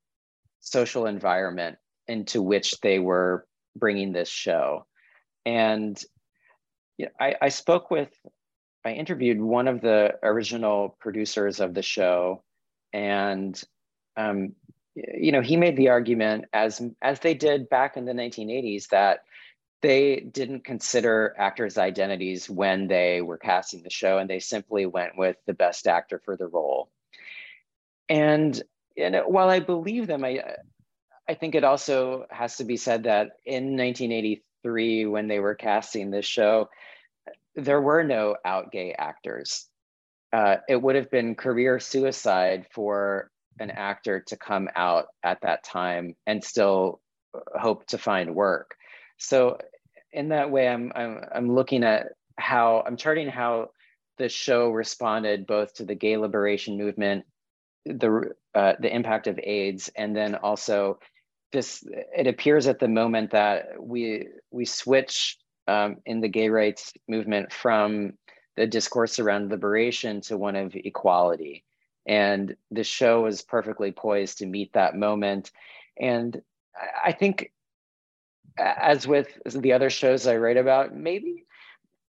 social environment into which they were bringing this show. And you know, I, I spoke with, I interviewed one of the original producers of the show, and um, you know he made the argument as as they did back in the 1980s that they didn't consider actors' identities when they were casting the show, and they simply went with the best actor for the role. And, and while I believe them, I I think it also has to be said that in 1983 when they were casting this show, there were no out gay actors. Uh, it would have been career suicide for an actor to come out at that time and still hope to find work. So in that way, I'm I'm, I'm looking at how I'm charting how the show responded both to the gay liberation movement, the uh, the impact of AIDS, and then also this it appears at the moment that we we switch um, in the gay rights movement from the discourse around liberation to one of equality and the show is perfectly poised to meet that moment and i think as with the other shows i write about maybe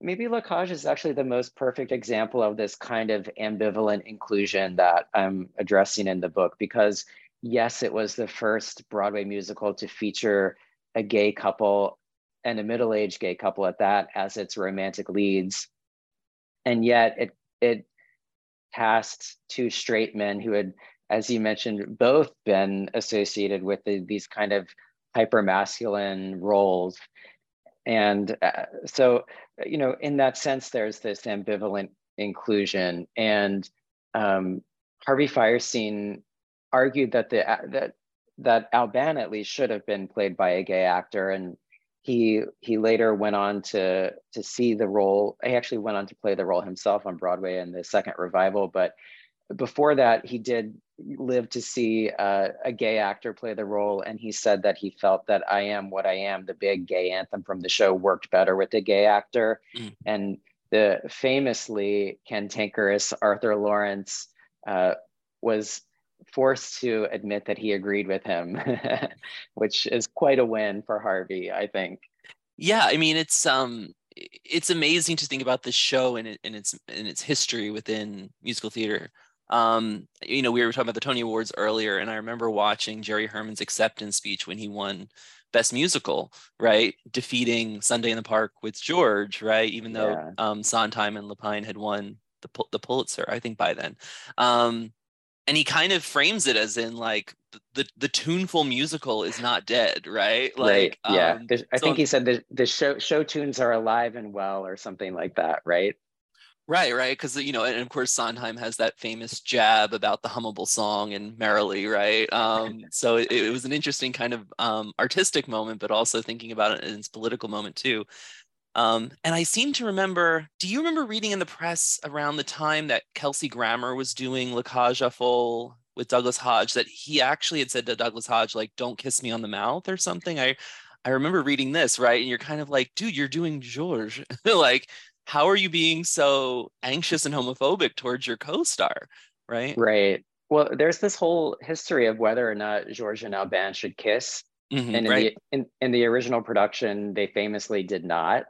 maybe La Cage is actually the most perfect example of this kind of ambivalent inclusion that i'm addressing in the book because yes, it was the first Broadway musical to feature a gay couple and a middle-aged gay couple at that as its romantic leads. And yet it it cast two straight men who had, as you mentioned, both been associated with the, these kind of hyper masculine roles. And uh, so, you know, in that sense, there's this ambivalent inclusion. And um, Harvey Fierstein argued that the that that Albin at least should have been played by a gay actor, and he he later went on to to see the role. He actually went on to play the role himself on Broadway in the second revival, but before that, he did live to see uh, a gay actor play the role, and he said that he felt that "I Am What I Am," the big gay anthem from the show, worked better with a gay actor, mm. and the famously cantankerous Arthur Laurents uh, was forced to admit that he agreed with him, *laughs* which is quite a win for Harvey, I think. Yeah, I mean, it's um, it's amazing to think about this show and, it, and its and its history within musical theater. Um, you know, we were talking about the Tony Awards earlier, and I remember watching Jerry Herman's acceptance speech when he won Best Musical, right? Defeating Sunday in the Park with George, right? Even though yeah. um, Sondheim and Lapine had won the the Pulitzer, I think by then. Um, and he kind of frames it as in like the the tuneful musical is not dead, right? Like, right. Yeah. Um, I so, think he said the the show show tunes are alive and well, or something like that, right? Right, right. Because you know, and of course Sondheim has that famous jab about the hummable song and merrily, right? Um, *laughs* so it, it, was an interesting kind of um, artistic moment, but also thinking about it in its political moment too. Um, and I seem to remember, do you remember reading in the press around the time that Kelsey Grammer was doing La Cage Folles with Douglas Hodge that he actually had said to Douglas Hodge, like, don't kiss me on the mouth or something? I I remember reading this, right? And you're kind of like, dude, you're doing George. *laughs* like, how are you being so anxious and homophobic towards your co-star right right well there's this whole history of whether or not george and Albin should kiss mm-hmm, and in, right. the, in, in the original production they famously did not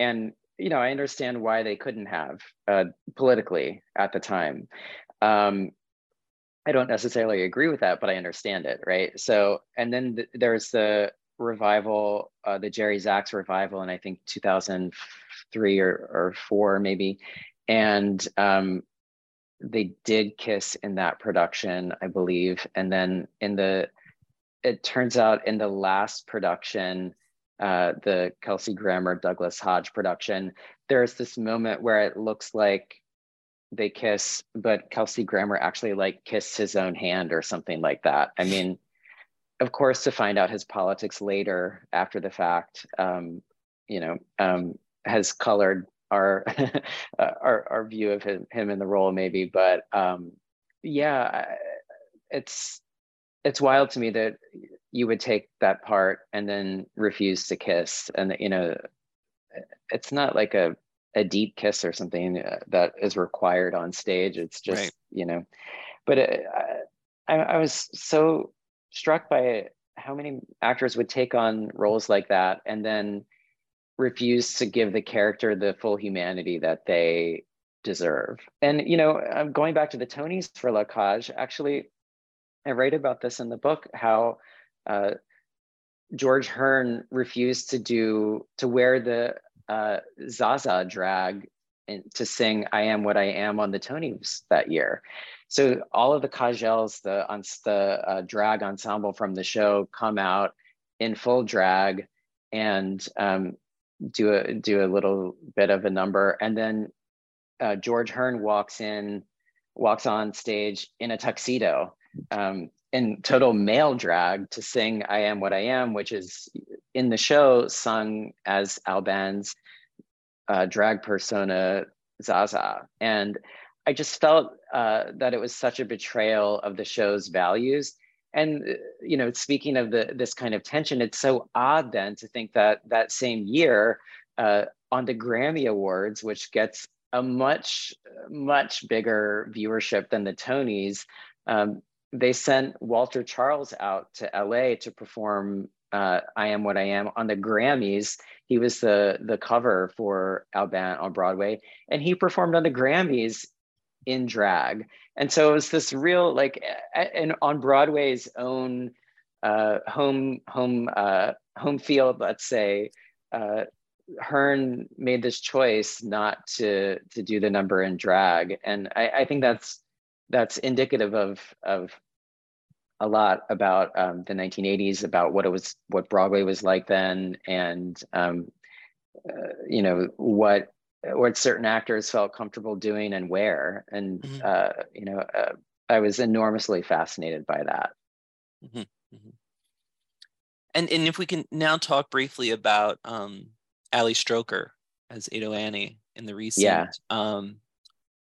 and you know i understand why they couldn't have uh, politically at the time. Um, i don't necessarily agree with that but i understand it right? So and then th- there's the revival uh, the jerry zaks revival in i think 2003 or, or four maybe. And um, they did kiss in that production i believe. And then in the it turns out in the last production uh, the kelsey grammer douglas hodge production. There's this moment where it looks like they kiss but kelsey grammer actually like kissed his own hand or something like that. I mean of course to find out his politics later after the fact um, you know um, has colored our *laughs* our, our view of him, him in the role maybe but um yeah it's it's wild to me that you would take that part and then refuse to kiss and you know it's not like a a deep kiss or something uh, that is required on stage it's just right. you know but it, I, I was so struck by how many actors would take on roles like that and then refuse to give the character the full humanity that they deserve. And you know, I'm going back to the Tonys for La Cage. Actually, I write about this in the book how uh, George Hearn refused to do to wear the uh, Zaza drag and to sing "I Am What I Am" on the Tonys that year. So all of the Cagelles, the the uh, drag ensemble from the show, come out in full drag, and um, do a do a little bit of a number, and then uh, George Hearn walks in, walks on stage in a tuxedo, um, in total male drag to sing "I Am What I Am," which is in the show sung as Albin's uh, drag persona Zaza, and I just felt uh, that it was such a betrayal of the show's values. And you know speaking of the this kind of tension it's so odd then to think that that same year uh, on the grammy awards which gets a much much bigger viewership than the tonys um, they sent walter charles out to la to perform uh, i am what i am on the grammys. He was the the cover for Albin on broadway and he performed on the grammys in drag. And so it was this real like and on broadway's own uh, home home uh, home field let's say uh, hearn made this choice not to to do the number in drag. And i, I think that's that's indicative of of a lot about um, the 1980s about what it was what broadway was like then and um, uh, you know what what certain actors felt comfortable doing and where. And, mm-hmm. uh, you know, uh, I was enormously fascinated by that. Mm-hmm. Mm-hmm. And, and if we can now talk briefly about um, Ali Stroker as Ado Annie in the recent yeah. um,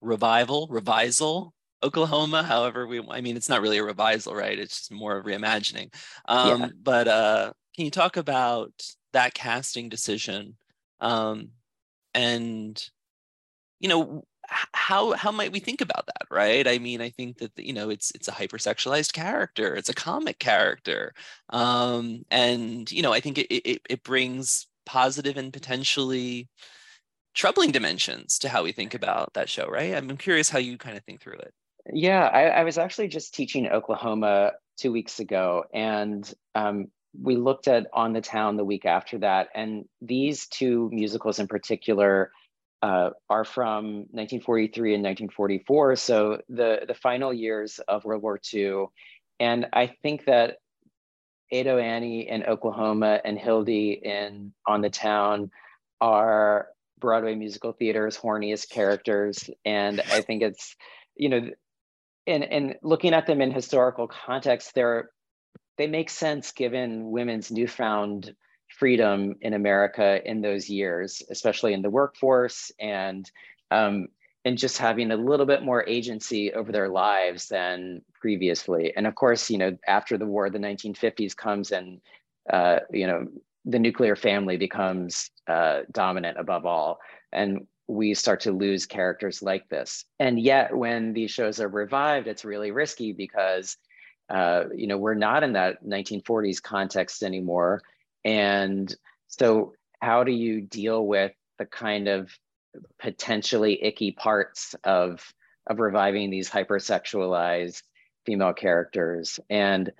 revival, revisal, Oklahoma. However, we, I mean, it's not really a revisal, right? It's just more of reimagining. Um, yeah. But uh, can you talk about that casting decision um, and you know how how might we think about that right i mean i think that you know it's it's a hypersexualized character it's a comic character um and you know i think it it, it brings positive and potentially troubling dimensions to how we think about that show, right? I'm curious how you kind of think through it. Yeah, I, I was actually just teaching Oklahoma two weeks ago, and um, we looked at On the Town the week after that, and these two musicals in particular uh, are from 1943 and 1944, so the the final years of World War II, and I think that Ado Annie in Oklahoma and Hildy in On the Town are Broadway musical theater's horniest characters, and I think it's you know, and looking at them in historical context, they're they make sense given women's newfound freedom in America in those years, especially in the workforce and um, and just having a little bit more agency over their lives than previously. And of course, you know, after the war, the 1950s comes and uh, you know the nuclear family becomes uh, dominant above all, and we start to lose characters like this. And yet, when these shows are revived, it's really risky because uh, you know, we're not in that 1940s context anymore. And so, how do you deal with the kind of potentially icky parts of of reviving these hypersexualized female characters? And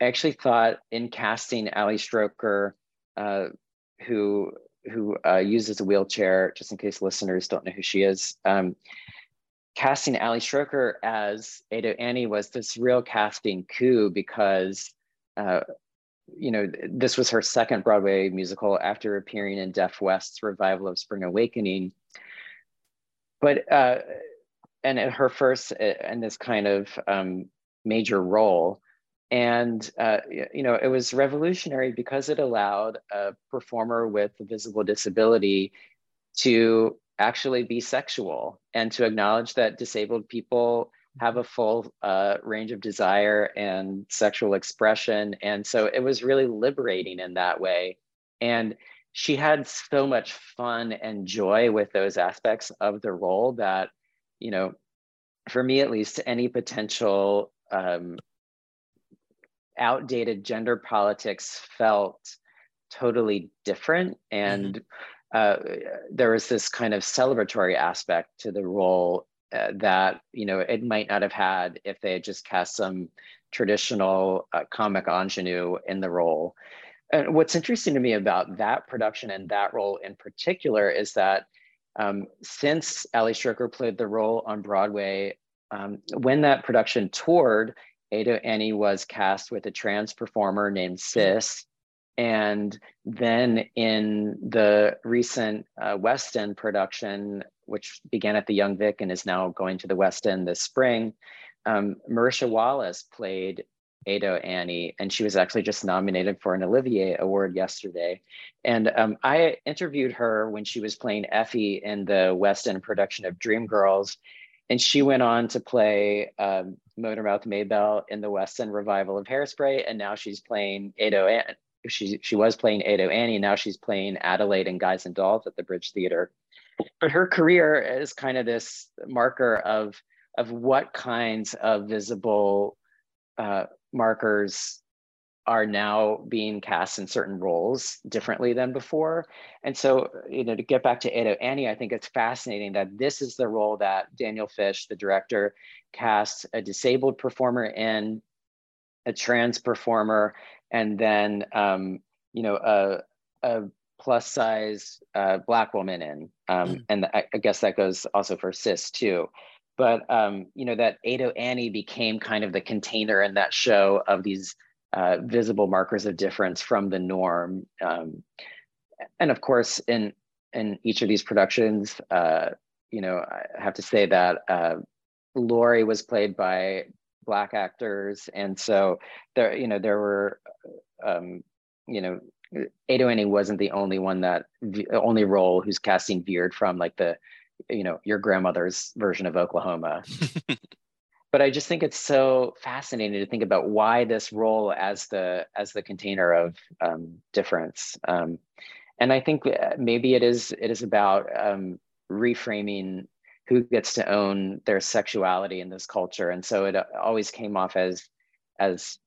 I actually thought in casting Ali Stroker, uh, who who uh, uses a wheelchair, just in case listeners don't know who she is. Um, casting Ali Stroker as Ado Annie was this real casting coup because, uh, you know, this was her second Broadway musical after appearing in Deaf West's revival of Spring Awakening. But, uh, and her first in this kind of um, major role. And, uh, you know, it was revolutionary because it allowed a performer with a visible disability to actually be sexual and to acknowledge that disabled people have a full uh, range of desire and sexual expression. And so it was really liberating in that way. And she had so much fun and joy with those aspects of the role that, you know, for me at least, any potential um, outdated gender politics felt totally different. And mm-hmm uh, there was this kind of celebratory aspect to the role uh, that you know it might not have had if they had just cast some traditional uh, comic ingenue in the role. And what's interesting to me about that production and that role in particular is that um, since Ali Stroker played the role on Broadway, um, when that production toured, Ado Annie was cast with a trans performer named Sis, and then in the recent uh, West End production, which began at the Young Vic and is now going to the West End this spring, um, Marisha Wallace played Ado Annie, and she was actually just nominated for an Olivier Award yesterday. And um, I interviewed her when she was playing Effie in the West End production of Dreamgirls, and she went on to play um, Motormouth Maybelle in the West End revival of Hairspray, and now she's playing Ado Annie she she was playing Ado Annie. Now she's playing Adelaide and Guys and Dolls at the Bridge Theater. But her career is kind of this marker of of what kinds of visible uh, markers are now being cast in certain roles differently than before. And so, you know, to get back to Ado Annie, I think it's fascinating that this is the role that Daniel Fish, the director, casts a disabled performer in, a trans performer, and then um, you know a, a plus size uh, black woman in, um, mm. and I, I, guess that goes also for Sis too. But um, you know that Ado Annie became kind of the container in that show of these uh, visible markers of difference from the norm, um, and of course in in each of these productions, uh, you know I have to say that uh, Laurey was played by black actors. And so there you know there were um, you know Ado Annie wasn't the only one that only role whose casting veered from like the you know your grandmother's version of Oklahoma *laughs* but I just think it's so fascinating to think about why this role as the as the container of um, difference um, and I think uh, maybe it is it is about um, reframing who gets to own their sexuality in this culture and so it uh, always came off as as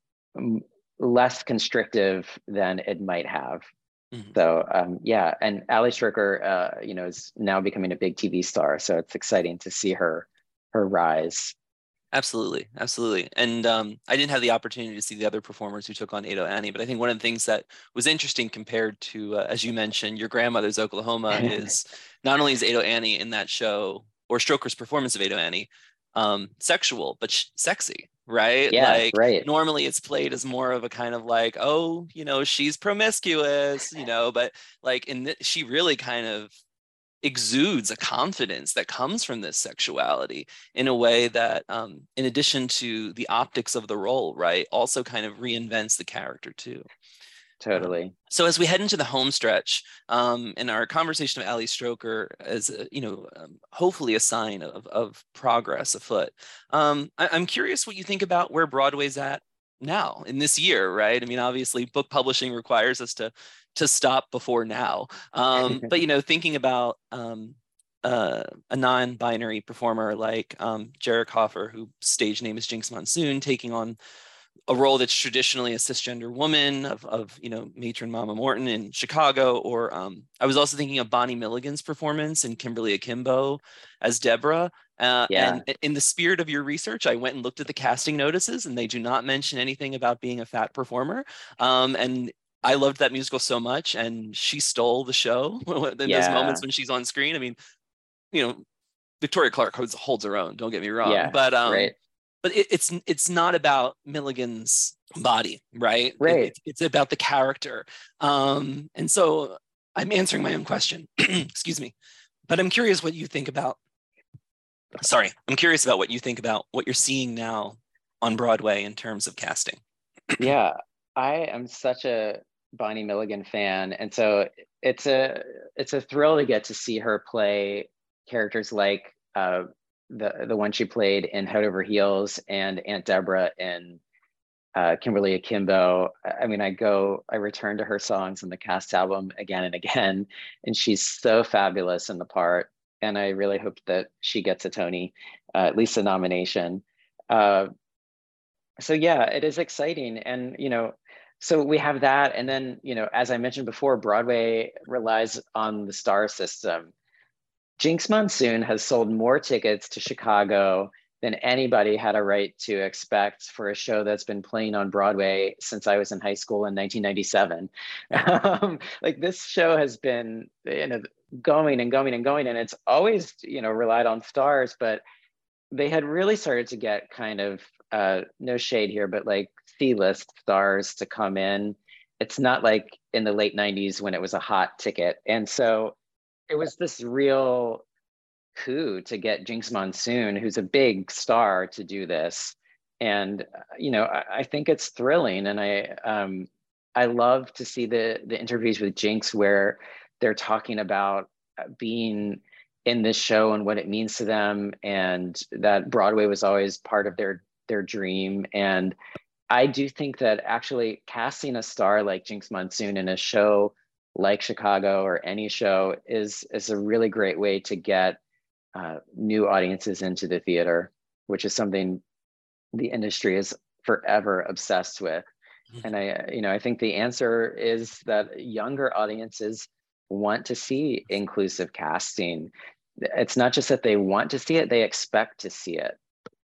less constrictive than it might have Mm-hmm. So um, yeah, and Ali Stroker, uh, you know, is now becoming a big TV star. So it's exciting to see her her rise. Absolutely, absolutely. And um, I didn't have the opportunity to see the other performers who took on Ado Annie, but I think one of the things that was interesting compared to, uh, as you mentioned, your grandmother's Oklahoma *laughs* is not only is Ado Annie in that show or Stroker's performance of Ado Annie um, sexual, but sh- sexy, right? Yeah, like right. normally it's played as more of a kind of like, oh, you know, she's promiscuous, you *laughs* know, but like in th- she really kind of exudes a confidence that comes from this sexuality in a way that um, in addition to the optics of the role right also kind of reinvents the character too. Totally. um, so as we head into the home stretch um, in our conversation of ali stroker as a, you know um, hopefully a sign of, of progress afoot um, I, i'm curious what you think about where broadway's at now in this year right? I mean obviously book publishing requires us to to stop before now. Um, *laughs* but you know, thinking about um, uh, a non-binary performer like um, Jerick Hoffer, whose stage name is Jinkx Monsoon, taking on a role that's traditionally a cisgender woman of, of you know matron Mama Morton in Chicago, or um, I was also thinking of Bonnie Milligan's performance in Kimberly Akimbo as Deborah. Uh, yeah. And in the spirit of your research, I went and looked at the casting notices, and they do not mention anything about being a fat performer. Um, and I loved that musical so much, and she stole the show *laughs* in yeah. those moments when she's on screen. I mean, you know, Victoria Clark holds, holds her own. Don't get me wrong, yeah, but um, right. but it, it's it's not about Milligan's body, right? Right. It, it's about the character, um, and so I'm answering my own question. *clears throat* Excuse me, but I'm curious what you think about. Sorry, I'm curious about what you think about what you're seeing now on Broadway in terms of casting. *clears throat* yeah, I am such a Bonnie Milligan fan, and so it's a it's a thrill to get to see her play characters like uh, the the one she played in Head Over Heels and Aunt Deborah in uh, Kimberly Akimbo. I mean, I go, I return to her songs in the cast album again and again, and she's so fabulous in the part. And I really hope that she gets a Tony, uh, at least a nomination. Uh, so yeah, it is exciting, and you know, so we have that and then you know as i mentioned before broadway relies on the star system. Jinkx monsoon has sold more tickets to chicago than anybody had a right to expect for a show that's been playing on broadway since i was in high school in 1997 *laughs* um, like this show has been you know going and going and going and it's always you know relied on stars but they had really started to get kind of uh, no shade here, but like C-list stars to come in. It's not like in the late 90s when it was a hot ticket. And so it was this real coup to get Jinkx Monsoon, who's a big star, to do this. And you know, I, I think it's thrilling, and I um, I love to see the the interviews with Jinkx where they're talking about uh, being in this show and what it means to them, and that Broadway was always part of their their dream. And I do think that actually casting a star like Jinkx Monsoon in a show like Chicago or any show is is a really great way to get uh, new audiences into the theater, which is something the industry is forever obsessed with. Mm-hmm. And I, you know, I think the answer is that younger audiences want to see inclusive casting. It's not just that they want to see it; they expect to see it.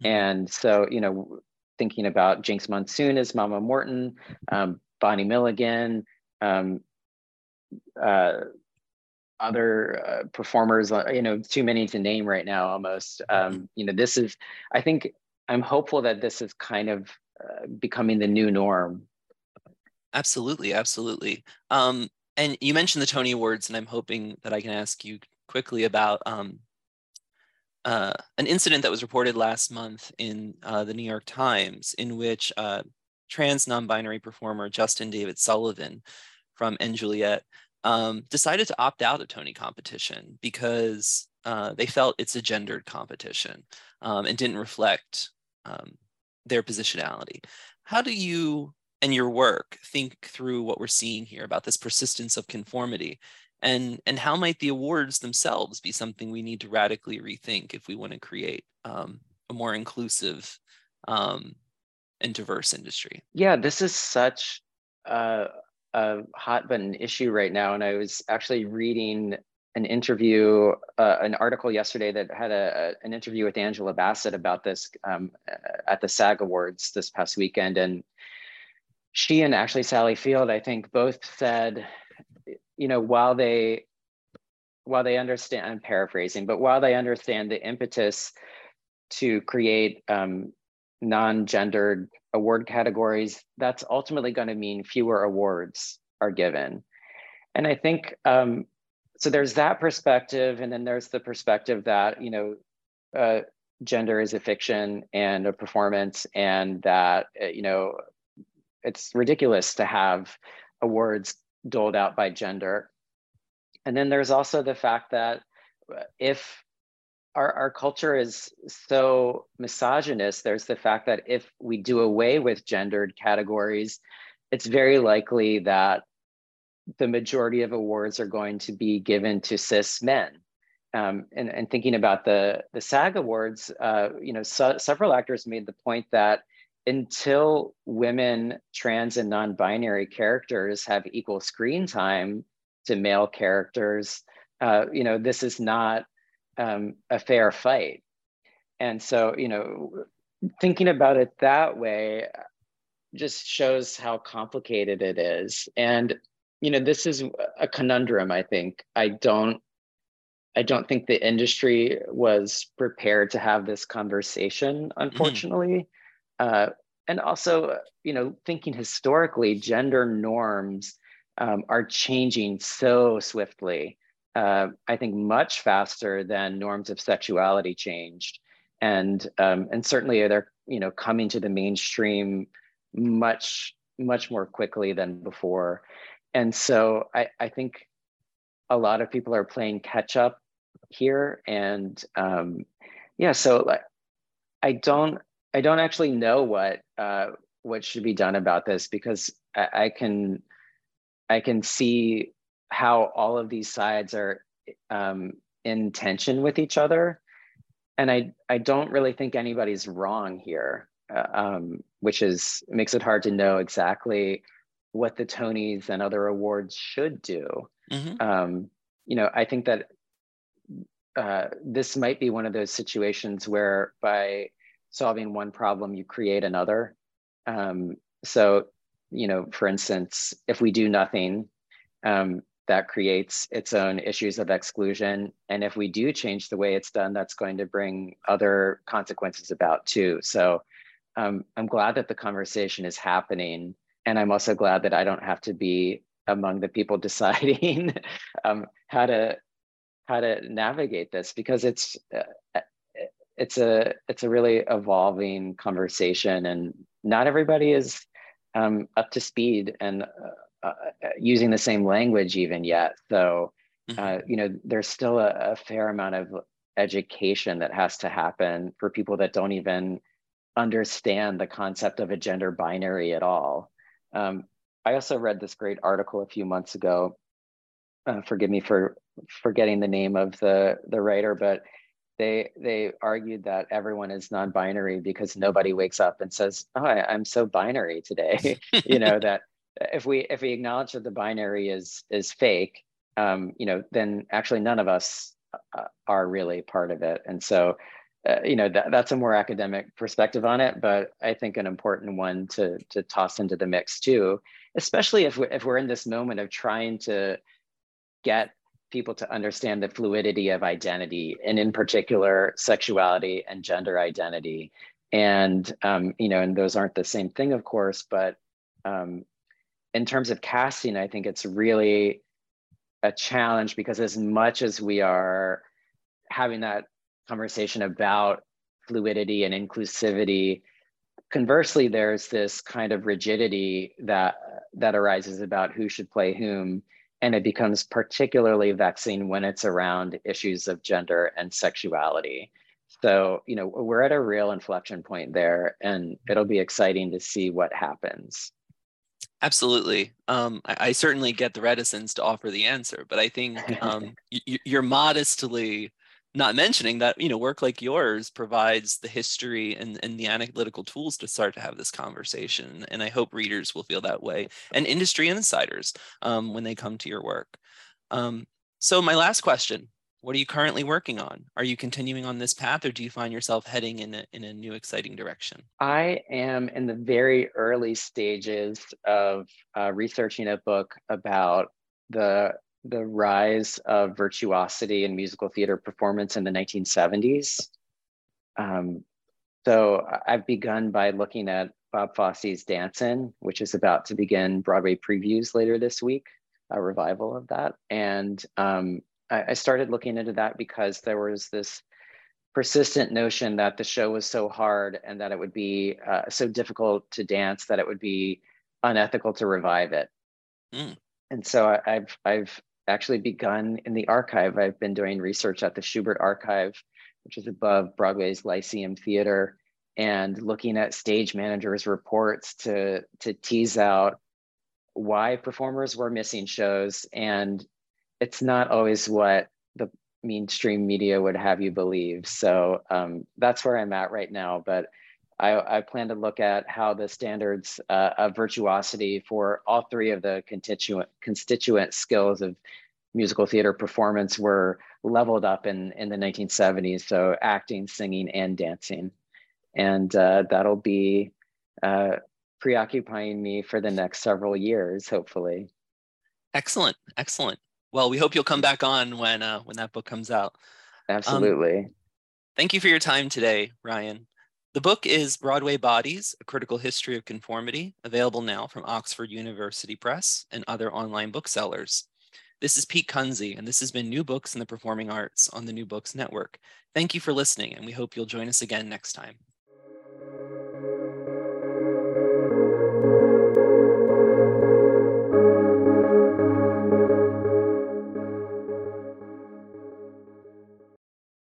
Mm-hmm. And so, you know, thinking about Jinkx Monsoon as Mama Morton, um, Bonnie Milligan, um, uh, other uh, performers, uh, you know, too many to name right now almost. Um, you know, this is, I think, I'm hopeful that this is kind of uh, becoming the new norm. Absolutely, absolutely. Um, and you mentioned the Tony Awards, and I'm hoping that I can ask you quickly about um, uh, an incident that was reported last month in uh, the New York Times, in which uh, trans non-binary performer Justin David Sullivan from & Juliet um, decided to opt out of Tony competition because uh, they felt it's a gendered competition um, and didn't reflect um, their positionality. How do you and your work think through what we're seeing here about this persistence of conformity and and how might the awards themselves be something we need to radically rethink if we want to create um, a more inclusive um, and diverse industry? Yeah this is such a, a hot button issue right now, and I was actually reading an interview, uh, an article yesterday that had a, a, an interview with Angela Bassett about this um, at the SAG Awards this past weekend, and she and actually Sally Field, I think, both said, you know, while they while they understand, I'm paraphrasing, but while they understand the impetus to create um, non-gendered award categories, that's ultimately going to mean fewer awards are given. And I think um, so. There's that perspective, and then there's the perspective that you know, uh, gender is a fiction and a performance, and that uh, you know, it's ridiculous to have awards doled out by gender. And then there's also the fact that if our, our culture is so misogynist, there's the fact that if we do away with gendered categories, it's very likely that the majority of awards are going to be given to cis men. Um, and, and thinking about the, the SAG Awards, uh, you know, so, several actors made the point that until women, trans, and non binary characters have equal screen time to male characters, uh, you know, this is not um, a fair fight. And so, you know, thinking about it that way just shows how complicated it is. And, you know, this is a conundrum, I think. I don't I don't think the industry was prepared to have this conversation, mm-hmm. Uh, and also, you know, thinking historically, gender norms um, are changing so swiftly. Uh, I think much faster than norms of sexuality changed, and um, and certainly they're you know coming to the mainstream much much more quickly than before, and so I I think a lot of people are playing catch up here, and um, yeah, so like I don't I don't actually know what uh, what should be done about this because I, I, can I can see how all of these sides are um, in tension with each other, and I I don't really think anybody's wrong here, uh, um, which is makes it hard to know exactly what the Tonys and other awards should do. Mm-hmm. Um, you know, I think that uh, this might be one of those situations where by solving one problem, you create another. Um, so, you know, for instance, if we do nothing, um, that creates its own issues of exclusion. And if we do change the way it's done, that's going to bring other consequences about too. So um, I'm glad that the conversation is happening. And I'm also glad that I don't have to be among the people *laughs* deciding um, how to how to navigate this because it's uh, it's a it's a really evolving conversation, and not everybody is um, up to speed and uh, uh, using the same language even yet. So, uh, mm-hmm. you know, there's still a, a fair amount of education that has to happen for people that don't even understand the concept of a gender binary at all. Um, I also read this great article a few months ago. Uh, forgive me for forgetting the name of the the writer, but they they argued that everyone is non-binary because nobody wakes up and says, "Oh, I, am so binary today." *laughs* *laughs* you know that if we if we acknowledge that the binary is is fake, um, you know, then actually none of us uh, are really part of it. And so, uh, you know, that, that's a more academic perspective on it, but I think an important one to to toss into the mix too, especially if we, if we're in this moment of trying to get people to understand the fluidity of identity and in particular sexuality and gender identity. And um, you know and those aren't the same thing of course but um, in terms of casting i think it's really a challenge because as much as we are having that conversation about fluidity and inclusivity conversely there's this kind of rigidity that that arises about who should play whom and it becomes particularly vexing when it's around issues of gender and sexuality. So, you know, we're at a real inflection point there, and it'll be exciting to see what happens. Absolutely. Um, I, I, certainly get the reticence to offer the answer, but I think *laughs* um, y- you're modestly not mentioning that you know work like yours provides the history and, and the analytical tools to start to have this conversation and i hope readers will feel that way and industry insiders um, when they come to your work. Um, so my last question what are you currently working on? Are you continuing on this path or do you find yourself heading in a, in a new exciting direction? I am in the very early stages of uh, researching a book about the the rise of virtuosity in musical theater performance in the 1970s. Um, so I've begun by looking at Bob Fosse's Dancin', which is about to begin Broadway previews later this week, a revival of that. And um, I, I started looking into that because there was this persistent notion that the show was so hard and that it would be uh, so difficult to dance that it would be unethical to revive it. Mm. And so I, I've I've actually begun in the archive. I've been doing research at the Shubert Archive, which is above Broadway's Lyceum Theater, and looking at stage managers' reports to, to tease out why performers were missing shows. And it's not always what the mainstream media would have you believe. So um, that's where I'm at right now. But I, I, plan to look at how the standards uh, of virtuosity for all three of the constituent constituent skills of musical theater performance were leveled up in, in the 1970s. So acting, singing, and dancing. And uh, that'll be uh, preoccupying me for the next several years, hopefully. Excellent, excellent. Well, we hope you'll come back on when uh, when that book comes out. Absolutely. Um, thank you for your time today, Ryan. The book is Broadway Bodies, A Critical History of Conformity, available now from Oxford University Press and other online booksellers. This is Pete Kunze, and this has been New Books in the Performing Arts on the New Books Network. Thank you for listening, and we hope you'll join us again next time.